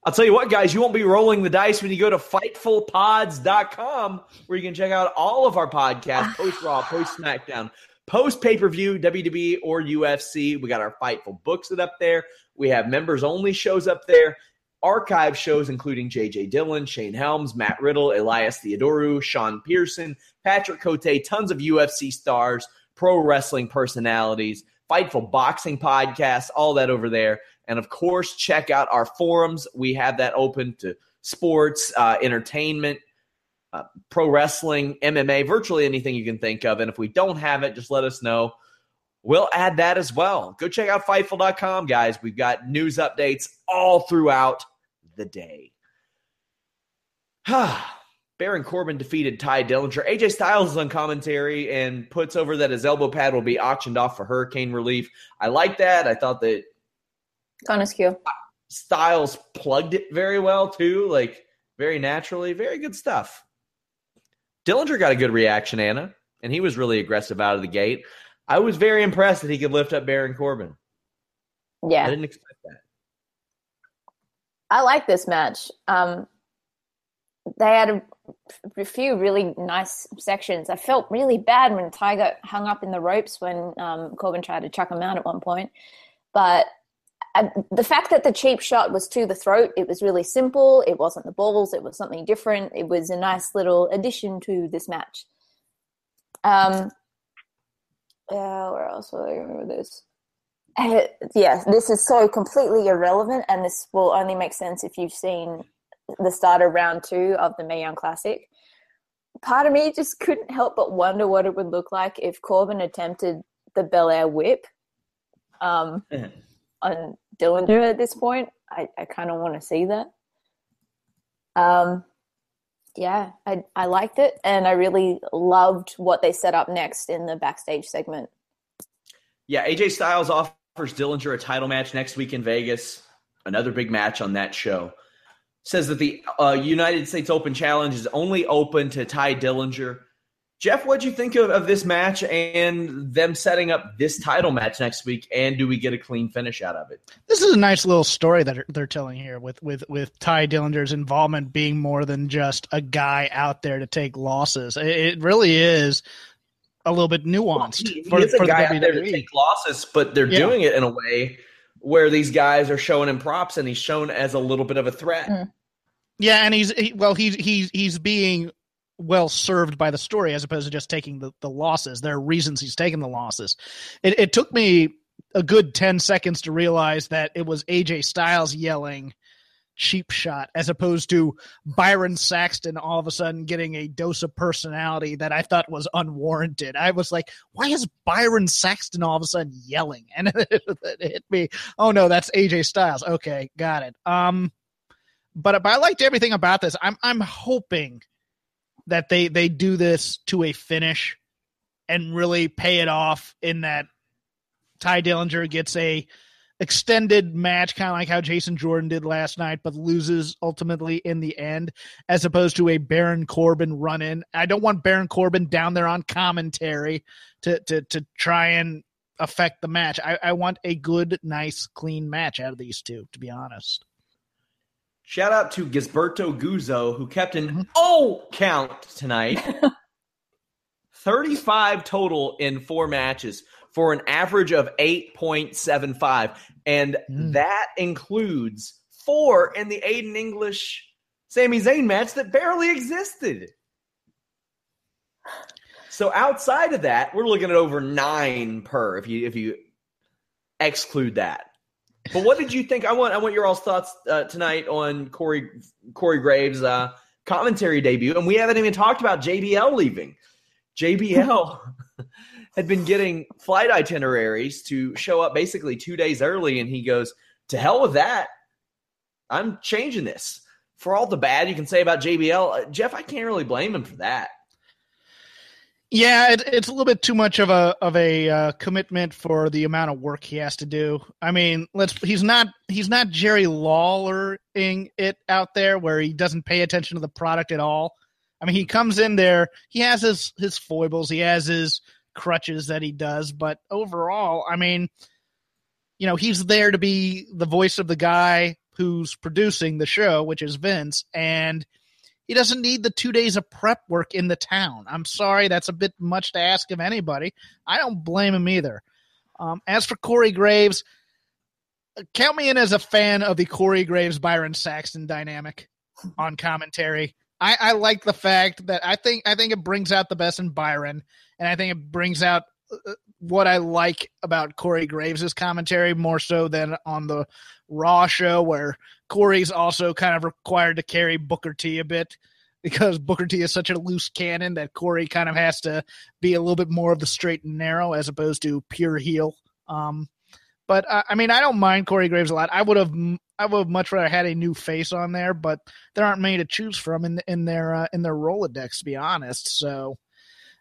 I'll tell you what, guys, you won't be rolling the dice when you go to fightfulpods.com, where you can check out all of our podcasts, post Raw, post SmackDown, post pay per view, WWE or UFC. We got our Fightful books up there. We have members only shows up there. archive shows including J.J. Dillon, Shane Helms, Matt Riddle, Elias Theodorou, Sean Pierson, Patrick Cote, tons of UFC stars, pro wrestling personalities, Fightful boxing podcast, all that over there. And of course, check out our forums. We have that open to sports, uh, entertainment, uh, pro wrestling, MMA, virtually anything you can think of. And if we don't have it, just let us know. We'll add that as well. Go check out Fightful.com, guys. We've got news updates all throughout the day. Baron Corbin defeated Tye Dillinger. AJ Styles is on commentary and puts over that his elbow pad will be auctioned off for hurricane relief. I like that. I thought that Of. Styles plugged it very well too, like very naturally. Very good stuff. Dillinger got a good reaction, Anna, and he was really aggressive out of the gate. I was very impressed that he could lift up Baron Corbin. Yeah, I didn't expect that. I like this match. Um, they had a, a, few really nice sections. I felt really bad when got hung up in the ropes when um, Corbin tried to chuck him out at one point. But The fact that the cheap shot was to the throat, it was really simple. It wasn't the balls. It was something different. It was a nice little addition to this match. Um, uh, where else will I remember this? Uh, yeah, this is so completely irrelevant, and this will only make sense if you've seen the start of round two of the Mae Young Classic. Part of me just couldn't help but wonder what it would look like if Corbin attempted the Belair whip. Um, on Dillinger at this point. I, I kind of want to see that. Um, yeah, I, I liked it, and I really loved what they set up next in the backstage segment. Yeah, AJ Styles offers Dillinger a title match next week in Vegas. Another big match on that show. Says that the uh, United States Open Challenge is only open to Tye Dillinger Jeff, what'd you think of, of this match and them setting up this title match next week? And do we get a clean finish out of it? This is a nice little story that they're telling here with with with Tye Dillinger's involvement being more than just a guy out there to take losses. It really is a little bit nuanced. Well, he, for, he is a guy the out there to take losses, but they're yeah. doing it in a way where these guys are showing him props, and he's shown as a little bit of a threat. Mm. Yeah, and he's he, well, he's he's he's being well served by the story as opposed to just taking the, the losses. There are reasons he's taking the losses. It, it took me a good 10 seconds to realize that it was AJ Styles yelling cheap shot as opposed to Byron Saxton all of a sudden getting a dose of personality that I thought was unwarranted. I was like, why is Byron Saxton all of a sudden yelling? And it, hit me. Oh no, that's AJ Styles. Okay, got it. Um, but, but I liked everything about this. I'm I'm hoping that they they do this to a finish and really pay it off in that Tye Dillinger gets a extended match, kind of like how Jason Jordan did last night, but loses ultimately in the end, as opposed to a Baron Corbin run in. I don't want Baron Corbin down there on commentary to to to try and affect the match. I, I want a good, nice, clean match out of these two, to be honest. Shout out to Gisberto Guzzo, who kept an mm-hmm. Count tonight. 35 total in four matches for an average of 8.75. And mm. that includes four in the Aiden English Sami Zayn match that barely existed. So outside of that, we're looking at over nine per if you if you exclude that. But what did you think? I want I want your all's thoughts uh, tonight on Corey Corey Graves' uh, commentary debut, and we haven't even talked about JBL leaving. JBL had been getting flight itineraries to show up basically two days early, and he goes, "To hell with that! I'm changing this." For all the bad you can say about JBL, uh, Jeff, I can't really blame him for that. Yeah, it, it's a little bit too much of a of a uh, commitment for the amount of work he has to do. I mean, let's he's not he's not Jerry Lawlering it out there where he doesn't pay attention to the product at all. I mean, he comes in there, he has his his foibles, he has his crutches that he does, but overall, I mean, you know, he's there to be the voice of the guy who's producing the show, which is Vince, and he doesn't need the two days of prep work in the town. I'm sorry, that's a bit much to ask of anybody. I don't blame him either. Um, as for Corey Graves, count me in as a fan of the Corey Graves Byron Saxton dynamic on commentary. I, I like the fact that I think I think it brings out the best in Byron, and I think it brings out uh, what I like about Corey Graves' commentary more so than on the Raw show, where Corey's also kind of required to carry Booker T a bit because Booker T is such a loose cannon that Corey kind of has to be a little bit more of the straight and narrow as opposed to pure heel. Um, but uh, I mean, I don't mind Corey Graves a lot. I would have, I would have much rather had a new face on there, but there aren't many to choose from in in their uh, in their Rolodex, to be honest. So,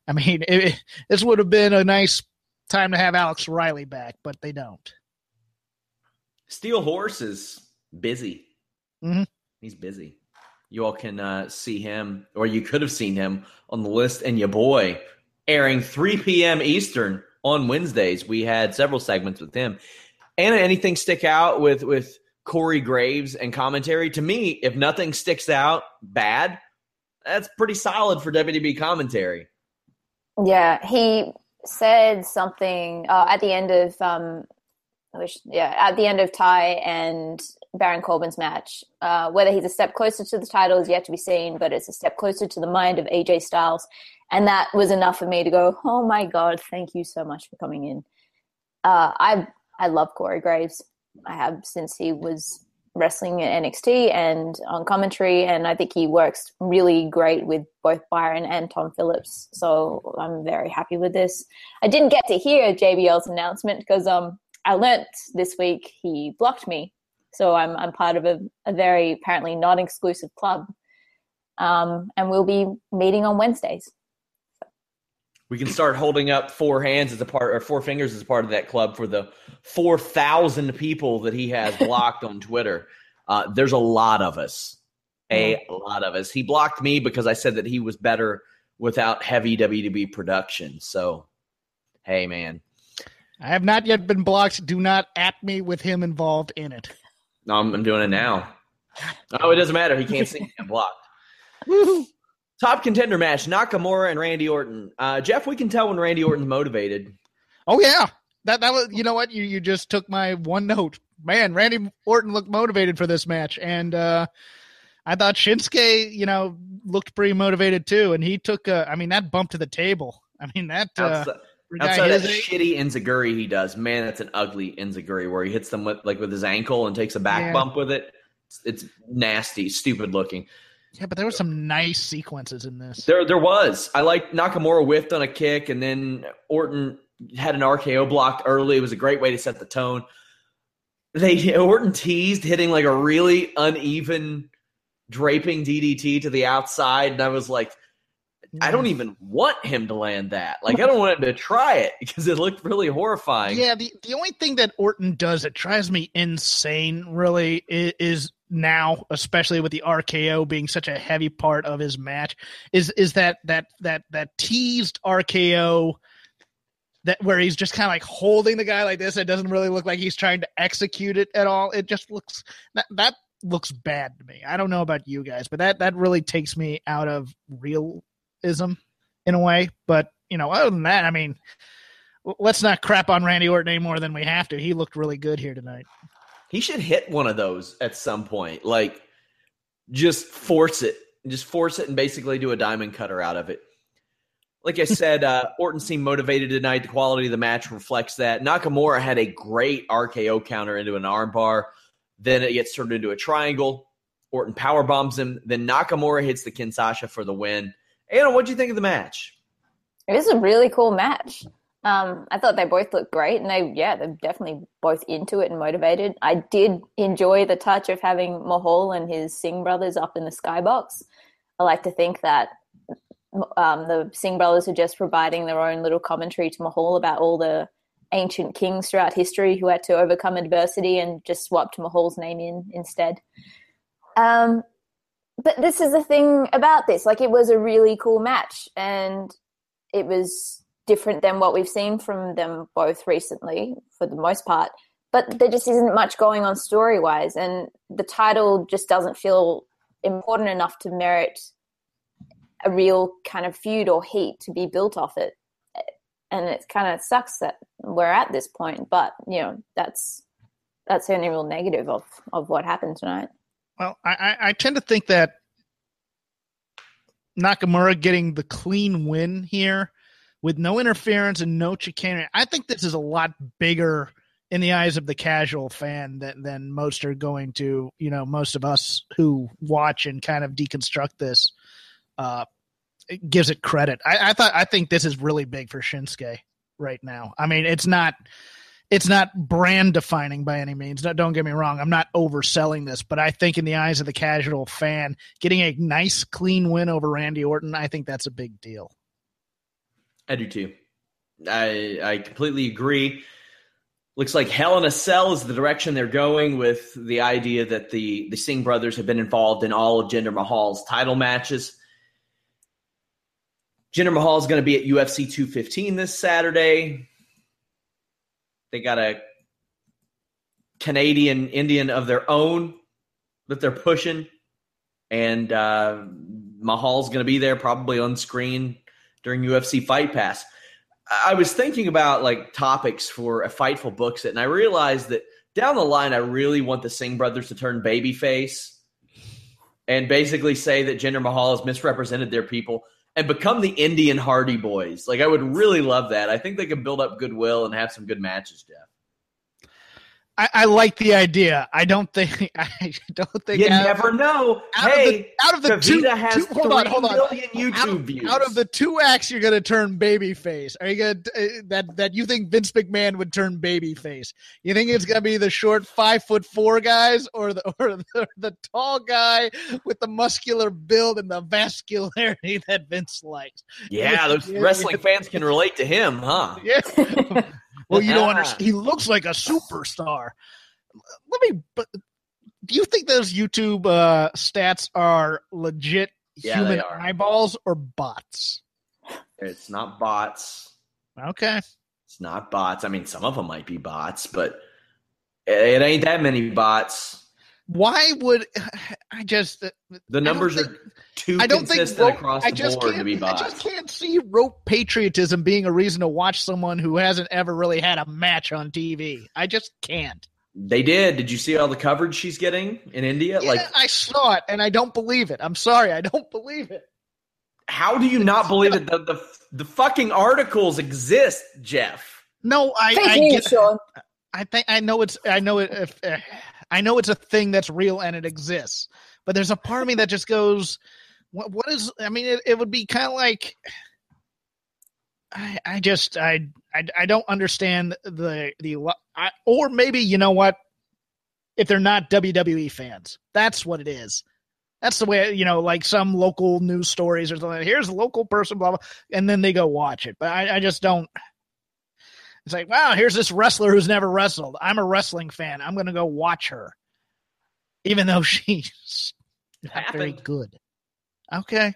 I mean, it, this would have been a nice time to have Alex Riley back, but they don't. Steel Horse is busy. Mm-hmm. He's busy. You all can uh, see him, or you could have seen him on the list. And your boy, airing 3 p.m. Eastern on Wednesdays. We had several segments with him. And anything stick out with with Corey Graves and commentary? To me, if nothing sticks out bad, that's pretty solid for WWE commentary. Yeah, he said something uh, at the end of um, I wish, yeah, at the end of Tye and Baron Corbin's match. Uh, whether he's a step closer to the title is yet to be seen, but it's a step closer to the mind of AJ Styles, and that was enough for me to go, "Oh my god, thank you so much for coming in." Uh, I I love Corey Graves. I have since he was wrestling at NXT and on commentary, and I think he works really great with both Byron and Tom Phillips. So I'm very happy with this. I didn't get to hear JBL's announcement because um I learnt this week he blocked me. So I'm I'm part of a, a very apparently not exclusive club. Um, and we'll be meeting on Wednesdays. We can start holding up four hands as a part or four fingers as a part of that club for the four thousand people that he has blocked on Twitter. Uh, there's a lot of us. A lot of us. He blocked me because I said that he was better without heavy WWE production. So, hey, man, I have not yet been blocked. Do not at me with him involved in it. No, I'm, I'm doing it now. Oh, it doesn't matter. He can't see me. I'm blocked. Top contender match: Nakamura and Randy Orton. Uh, Jeff, we can tell when Randy Orton's motivated. Oh yeah, that that was. You know what? You you just took my one note. Man, Randy Orton looked motivated for this match, and uh, I thought Shinsuke, you know, looked pretty motivated too. And he took. A, I mean, that bump to the table. I mean, that. Uh, Outside, that shitty enziguri he does, man, that's an ugly enziguri where he hits them with like with his ankle and takes a back Yeah. bump with it. It's, it's nasty, stupid looking. Yeah, but there were some nice sequences in this. There, there was. I like Nakamura whiffed on a kick, and then Orton had an RKO blocked early. It was a great way to set the tone. They Orton teased hitting like a really uneven draping DDT to the outside, and I was like, I don't even want him to land that. Like, I don't want him to try it because it looked really horrifying. Yeah, the, the only thing that Orton does that drives me insane really is, is now, especially with the RKO being such a heavy part of his match, is is that that that that teased RKO that where he's just kind of like holding the guy like this. It doesn't really look like he's trying to execute it at all. It just looks that that looks bad to me. I don't know about you guys, but that that really takes me out of realism in a way. But you know, other than that, I mean, let's not crap on Randy Orton any more than we have to. He looked really good here tonight. He should hit one of those at some point. Like, just force it. Just force it and basically do a diamond cutter out of it. Like I said, uh, Orton seemed motivated tonight. The quality of the match reflects that. Nakamura had a great RKO counter into an armbar. Then it gets turned into a triangle. Orton power bombs him. Then Nakamura hits the Kinshasa for the win. Anna, what do you think of the match? It was a really cool match. Um, I thought they both looked great, and they, yeah, they're definitely both into it and motivated. I did enjoy the touch of having Mahal and his Singh brothers up in the skybox. I like to think that um, the Singh brothers are just providing their own little commentary to Mahal about all the ancient kings throughout history who had to overcome adversity and just swapped Mahal's name in instead. Um, but this is the thing about this like it was a really cool match and it was different than what we've seen from them both recently for the most part but there just isn't much going on story wise and the title just doesn't feel important enough to merit a real kind of feud or heat to be built off it and it kind of sucks that we're at this point but you know that's that's the only real negative of of what happened tonight. Well, I, I, tend to think that Nakamura getting the clean win here with no interference and no chicanery. I think this is a lot bigger in the eyes of the casual fan than, than most are going to, you know, most of us who watch and kind of deconstruct this uh, it gives it credit. I, I thought I think this is really big for Shinsuke right now. I mean, it's not it's not brand defining by any means. Don't get me wrong. I'm not overselling this, but I think in the eyes of the casual fan, getting a nice clean win over Randy Orton, I think that's a big deal. I do too. I I completely agree. Looks like Hell in a Cell is the direction they're going with the idea that the the Singh brothers have been involved in all of Jinder Mahal's title matches. Jinder Mahal is going to be at UFC 215 this Saturday. They got a Canadian Indian of their own that they're pushing, and uh, Mahal's going to be there probably on screen during UFC Fight Pass. I was thinking about like topics for a Fightful Books it, and I realized that down the line, I really want the Singh brothers to turn babyface and basically say that Jinder Mahal has misrepresented their people and become the Indian Hardy Boys. Like I would really love that. I think they could build up goodwill and have some good matches, Jeff. I, I, like the idea. I don't think. I don't think. You never know. Out hey, of the, out of the two, has two, hold on, hold on. YouTube out, views. Out of the two acts, you're going to turn babyface. Are you going uh, that that you think Vince McMahon would turn babyface? You think it's going to be the short five foot four guys, or the or the, the tall guy with the muscular build and the vascularity that Vince likes? Yeah, those wrestling fans can relate to him, huh? Yeah. Well, you don't understand. He looks like a superstar. Let me. But do you think those YouTube uh, stats are legit yeah, human eyeballs or bots? It's not bots. Okay. It's not bots. I mean, some of them might be bots, but it ain't that many bots. Why would I just the numbers think, are too I don't consistent think rope, across I the just board can't, to be bots. I just can't see rope patriotism being a reason to watch someone who hasn't ever really had a match on TV. I just can't. They did. Did you see all the coverage she's getting in India? Yeah, like I saw it, and I don't believe it. I'm sorry, I don't believe it. How do you not believe it? The, the the fucking articles exist, Jeff. No, I Thank I you, get. Sean. I think I know it's. I know it. If, uh, I know it's a thing that's real and it exists, but there's a part of me that just goes, "What? What is? I mean, it, it would be kind of like." I, I just I, I I don't understand the the I, or maybe you know what if they're not WWE fans that's what it is that's the way you know like some local news stories or something here's a local person blah blah and then they go watch it but I, I just don't it's like wow here's this wrestler who's never wrestled I'm a wrestling fan I'm gonna go watch her even though she's not very good okay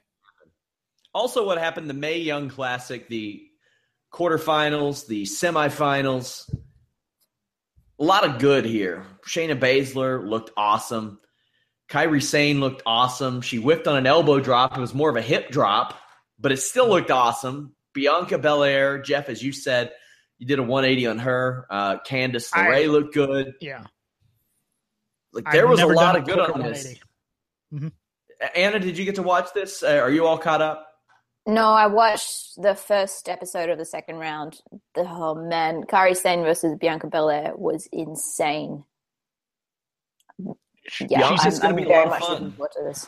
Also, what happened the Mae Young Classic, the quarterfinals, the semifinals. A lot of good here. Shayna Baszler looked awesome. Kairi Sane looked awesome. She whipped on an elbow drop. It was more of a hip drop, but it still looked awesome. Bianca Belair, Jeff, as you said, you did a 180 on her. Uh, Candice LeRae I- looked good. yeah Like I've there was a lot of good on this. 180. Anna, did you get to watch this? Uh, are you all caught up? No, I watched the first episode of the second round. The, oh man, Kairi Sane versus Bianca Belair was insane. Yeah, Bianca's I'm, gonna I'm be a lot of fun. looking this.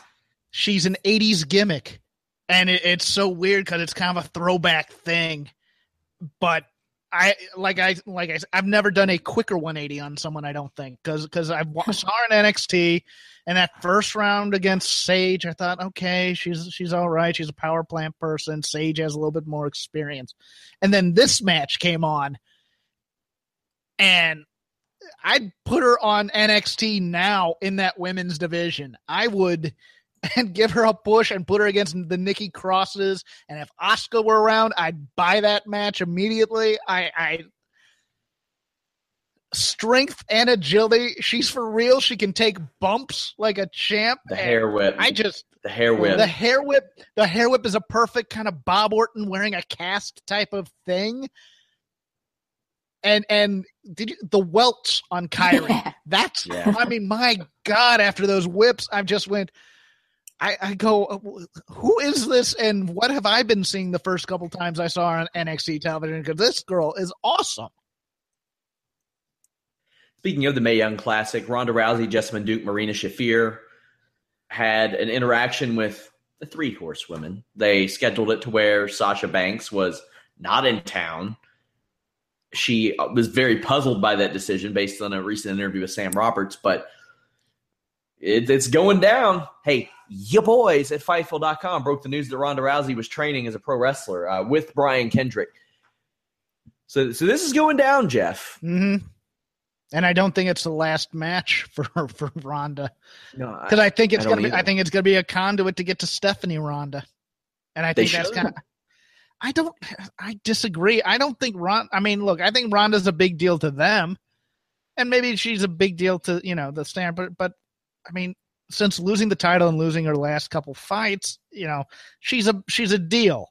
she's an 80s gimmick and it, it's so weird because it's kind of a throwback thing but i like i like i i've never done a quicker 180 on someone i don't think because because i hmm. saw her in nxt and that first round against sage i thought okay she's she's all right she's a power plant person sage has a little bit more experience and then this match came on and I'd put her on NXT now in that women's division. I would and give her a push and put her against the Nikki Crosses. And if Oscar were around, I'd buy that match immediately. I, I strength and agility. She's for real. She can take bumps like a champ. The hair whip. I just the hair whip. the hair whip. The hair whip is a perfect kind of Bob Orton wearing a cast type of thing. and and did you the welts on Kairi? Yeah. That's Yeah. I mean, my God! After those whips, I just went. I, I go, uh, who is this, and what have I been seeing the first couple times I saw her on NXT television? Because this girl is awesome. Speaking of the Mae Young Classic, Ronda Rousey, Jessamyn Duke, Marina Shafir had an interaction with the three horsewomen. They scheduled it to where Sasha Banks was not in town. She uh, was very puzzled by that decision based on a recent interview with Sam Roberts, but it, it's going down. Hey, your boys at Fightful.com broke the news that Ronda Rousey was training as a pro wrestler uh, with Brian Kendrick. So, so this is going down, Jeff. hmm And I don't think it's the last match for for Ronda No, because I think it's I gonna be. I think it's gonna be a conduit to get to Stephanie Ronda, and I They think that's kind of. I don't. I disagree. I don't think Ron. I mean, look, I think Ronda's a big deal to them, and maybe she's a big deal to you know the stand. But but I mean, since losing the title and losing her last couple fights, you know, she's a she's a deal.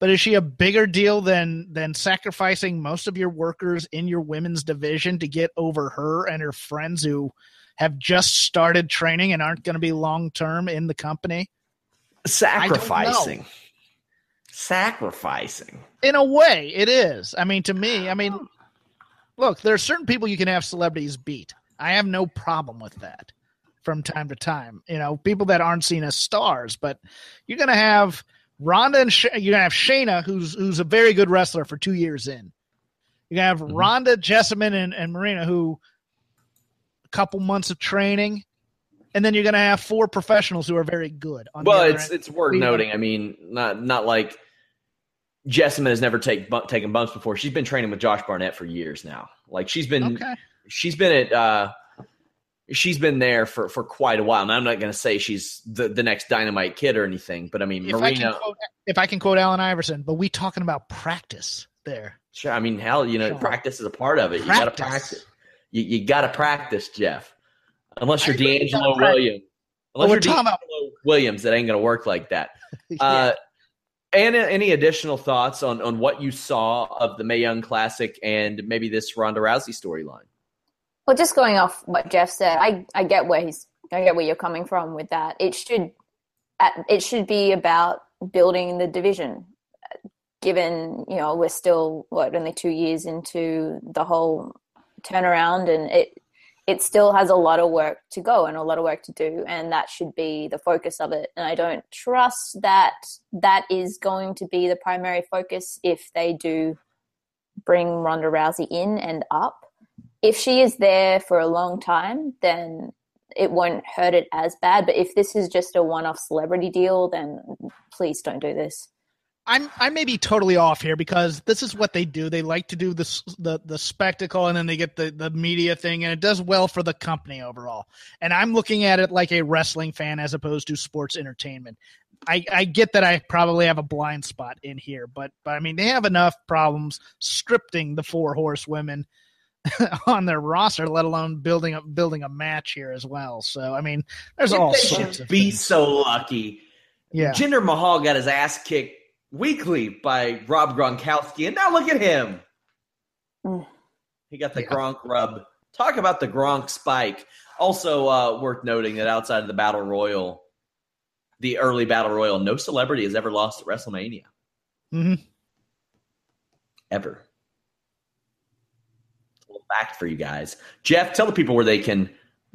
But is she a bigger deal than than sacrificing most of your workers in your women's division to get over her and her friends who have just started training and aren't going to be long term in the company? sacrificing sacrificing In a way, it is. I mean, to me, I mean, look, there are certain people you can have celebrities beat. I have no problem with that from time to time. You know, people that aren't seen as stars, but you're going to have Ronda and Sh- you're going to have Shayna, who's who's a very good wrestler for two years in. You're to have Mhm. Ronda, Jessamyn, and, and Marina, who a couple months of training, and then you're going to have four professionals who are very good. On well it's end. it's worth noting i mean not not like jessamyn has never take, bu- taken bumps before she's been training with josh barnett for years now like she's been okay. she's been at uh she's been there for for quite a while and i'm not going to say she's the the next dynamite kid or anything but i mean If I, marina can quote, if I can quote Allen Iverson, but we talking about practice there. Sure. I mean, hell, you know, Sure. practice is a part of it. You got to Practice. practice. You, you got to practice, Jeff. Unless you're I DeAngelo. Williams. Unless we're you're talking about- Williams, that ain't going to work like that. Yeah. Uh, and any additional thoughts on, on what you saw of the Mae Young Classic and maybe this Ronda Rousey storyline? Well, just going off what Jeff said, I, I get where he's I get where you're coming from with that. It should it should be about building the division. Given you know we're still what only two years into the whole turnaround, and it it still has a lot of work to go and a lot of work to do, and that should be the focus of it. And I don't trust that that is going to be the primary focus if they do bring Ronda Rousey in and up if she is there for a long time, then it won't hurt it as bad. But if this is just a one off celebrity deal, then please don't do this. I'm I may be totally off here because this is what they do. They like to do the the spectacle and then they get the the media thing and it does well for the company overall. And I'm looking at it like a wrestling fan as opposed to sports entertainment. I, I get that I probably have a blind spot in here, but but I mean they have enough problems scripting the four horsewomen on their roster, let alone building a building a match here as well. So I mean, there's all they sorts should of be things. so lucky. yeah. Jinder Mahal got his ass kicked weekly by Rob Gronkowski, and now look at him. Mm. He got the Yeah. Gronk rub. Talk about the Gronk spike. Also uh, worth noting that outside of the Battle Royal, the early Battle Royal, no celebrity has ever lost at WrestleMania. Mhm. Ever. Fact for you guys. Jeff, tell the people where they can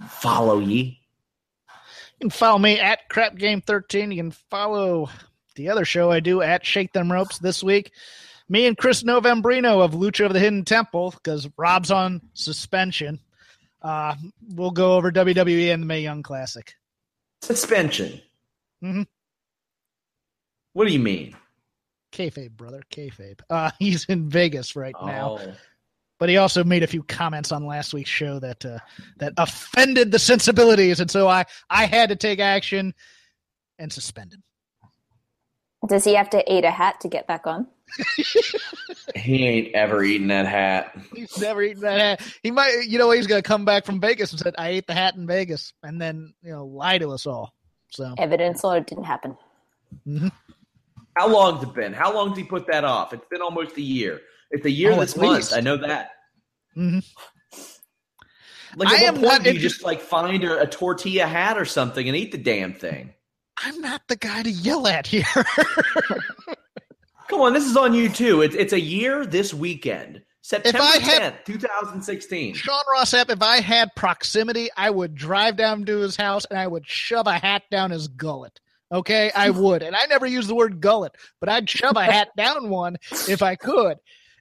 follow ye. You can follow me at Crap Game 13. You can follow the other show I do at Shake Them Ropes this week. Me and Chris Novembrino of Lucha of the Hidden Temple, because Rob's on suspension. Uh, we'll go over WWE and the Mae Young Classic. Suspension. Mhm. What do you mean? Kayfabe, brother, kayfabe. Uh, he's in Vegas right now, Oh. But he also made a few comments on last week's show that uh, that offended the sensibilities, and so I I had to take action and suspend him. Does he have to eat a hat to get back on? He ain't ever eaten that hat. He's never eaten that hat. He might, you know, he's going to come back from Vegas and said, "I ate the hat in Vegas," and then you know lie to us all. So Evidence or it didn't happen. How long's it been? How long did he put that off? It's been almost a year. It's a year Oh, this at month. I know that. Hmm Like, at I what am point do you just like find a, a tortilla hat or something and eat the damn thing? I'm not the guy to yell at here. Come on, this is on you too. It's it's a year this weekend, September had- tenth, two thousand sixteen. Sean Ross Sapp, if I had proximity, I would drive down to his house and I would shove a hat down his gullet. Okay, I would. And I never use the word gullet, but I'd shove a hat down one if I could.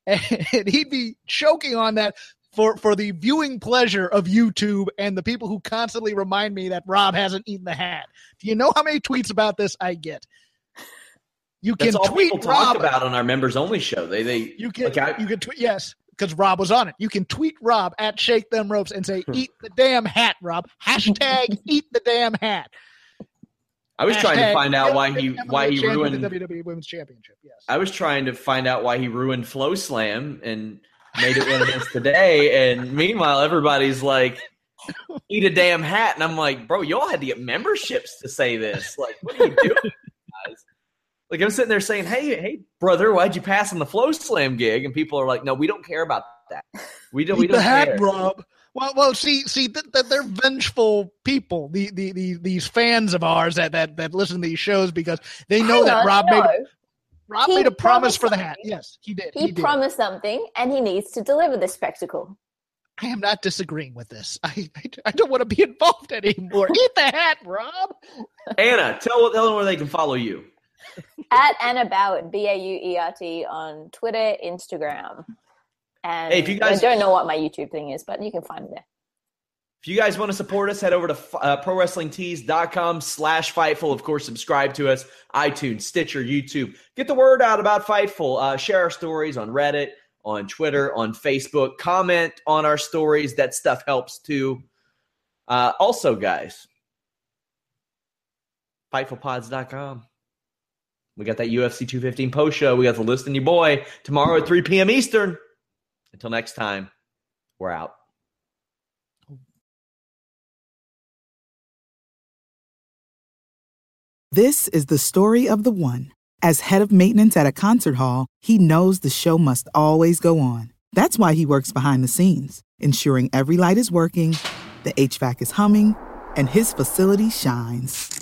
And he'd be choking on that for, for the viewing pleasure of YouTube and the people who constantly remind me that Rob hasn't eaten the hat. Do you know how many tweets about this I get? You can tweet people talk Rob about on our members only show. They they you can like I, you can tweet yes, because Rob was on it. You can tweet Rob at Shake Them Ropes and say, hmm. "Eat the damn hat, Rob." Hashtag Eat the damn hat. I was trying to find out why he why he ruined the WWE Women's Championship. Yes, I was trying to find out why he ruined FloSlam and made it what it is today. And meanwhile, everybody's like, "Eat a damn hat," and I'm like, "Bro, y'all had to get memberships to say this. Like, what are you doing, guys?" Like, I'm sitting there saying, "Hey, hey, brother, why'd you pass on the FloSlam gig?" And people are like, "No, we don't care about that. We don't. we don't the hat, care." Rob. Well, well, see, see, th- th- they're vengeful people. The, the, the, these fans of ours that, that, that listen to these shows because they know Hang that on, Rob no. made Rob He made a promise for the hat. something. Yes, he did. He, He, did. promised something, and he needs to deliver the spectacle. I am not disagreeing with this. I, I, I don't want to be involved anymore. Eat the hat, Rob. Anna, tell tell them where they can follow you. At Anna Bauert, B A U E R T, on Twitter, Instagram. And Hey, if you guys- I don't know what my YouTube thing is, but you can find me there. If you guys want to support us, head over to uh, prowrestlingtees.com slash Fightful. Of course, subscribe to us, iTunes, Stitcher, YouTube. Get the word out about Fightful. Uh, share our stories on Reddit, on Twitter, on Facebook. Comment on our stories. That stuff helps too. Uh, also, guys, FightfulPods.com. We got that UFC 215 post show. We got the list in your boy tomorrow at 3 p.m. Eastern. Until next time, we're out. This is the story of the one. As head of maintenance at a concert hall, he knows the show must always go on. That's why he works behind the scenes, ensuring every light is working, the HVAC is humming, and his facility shines.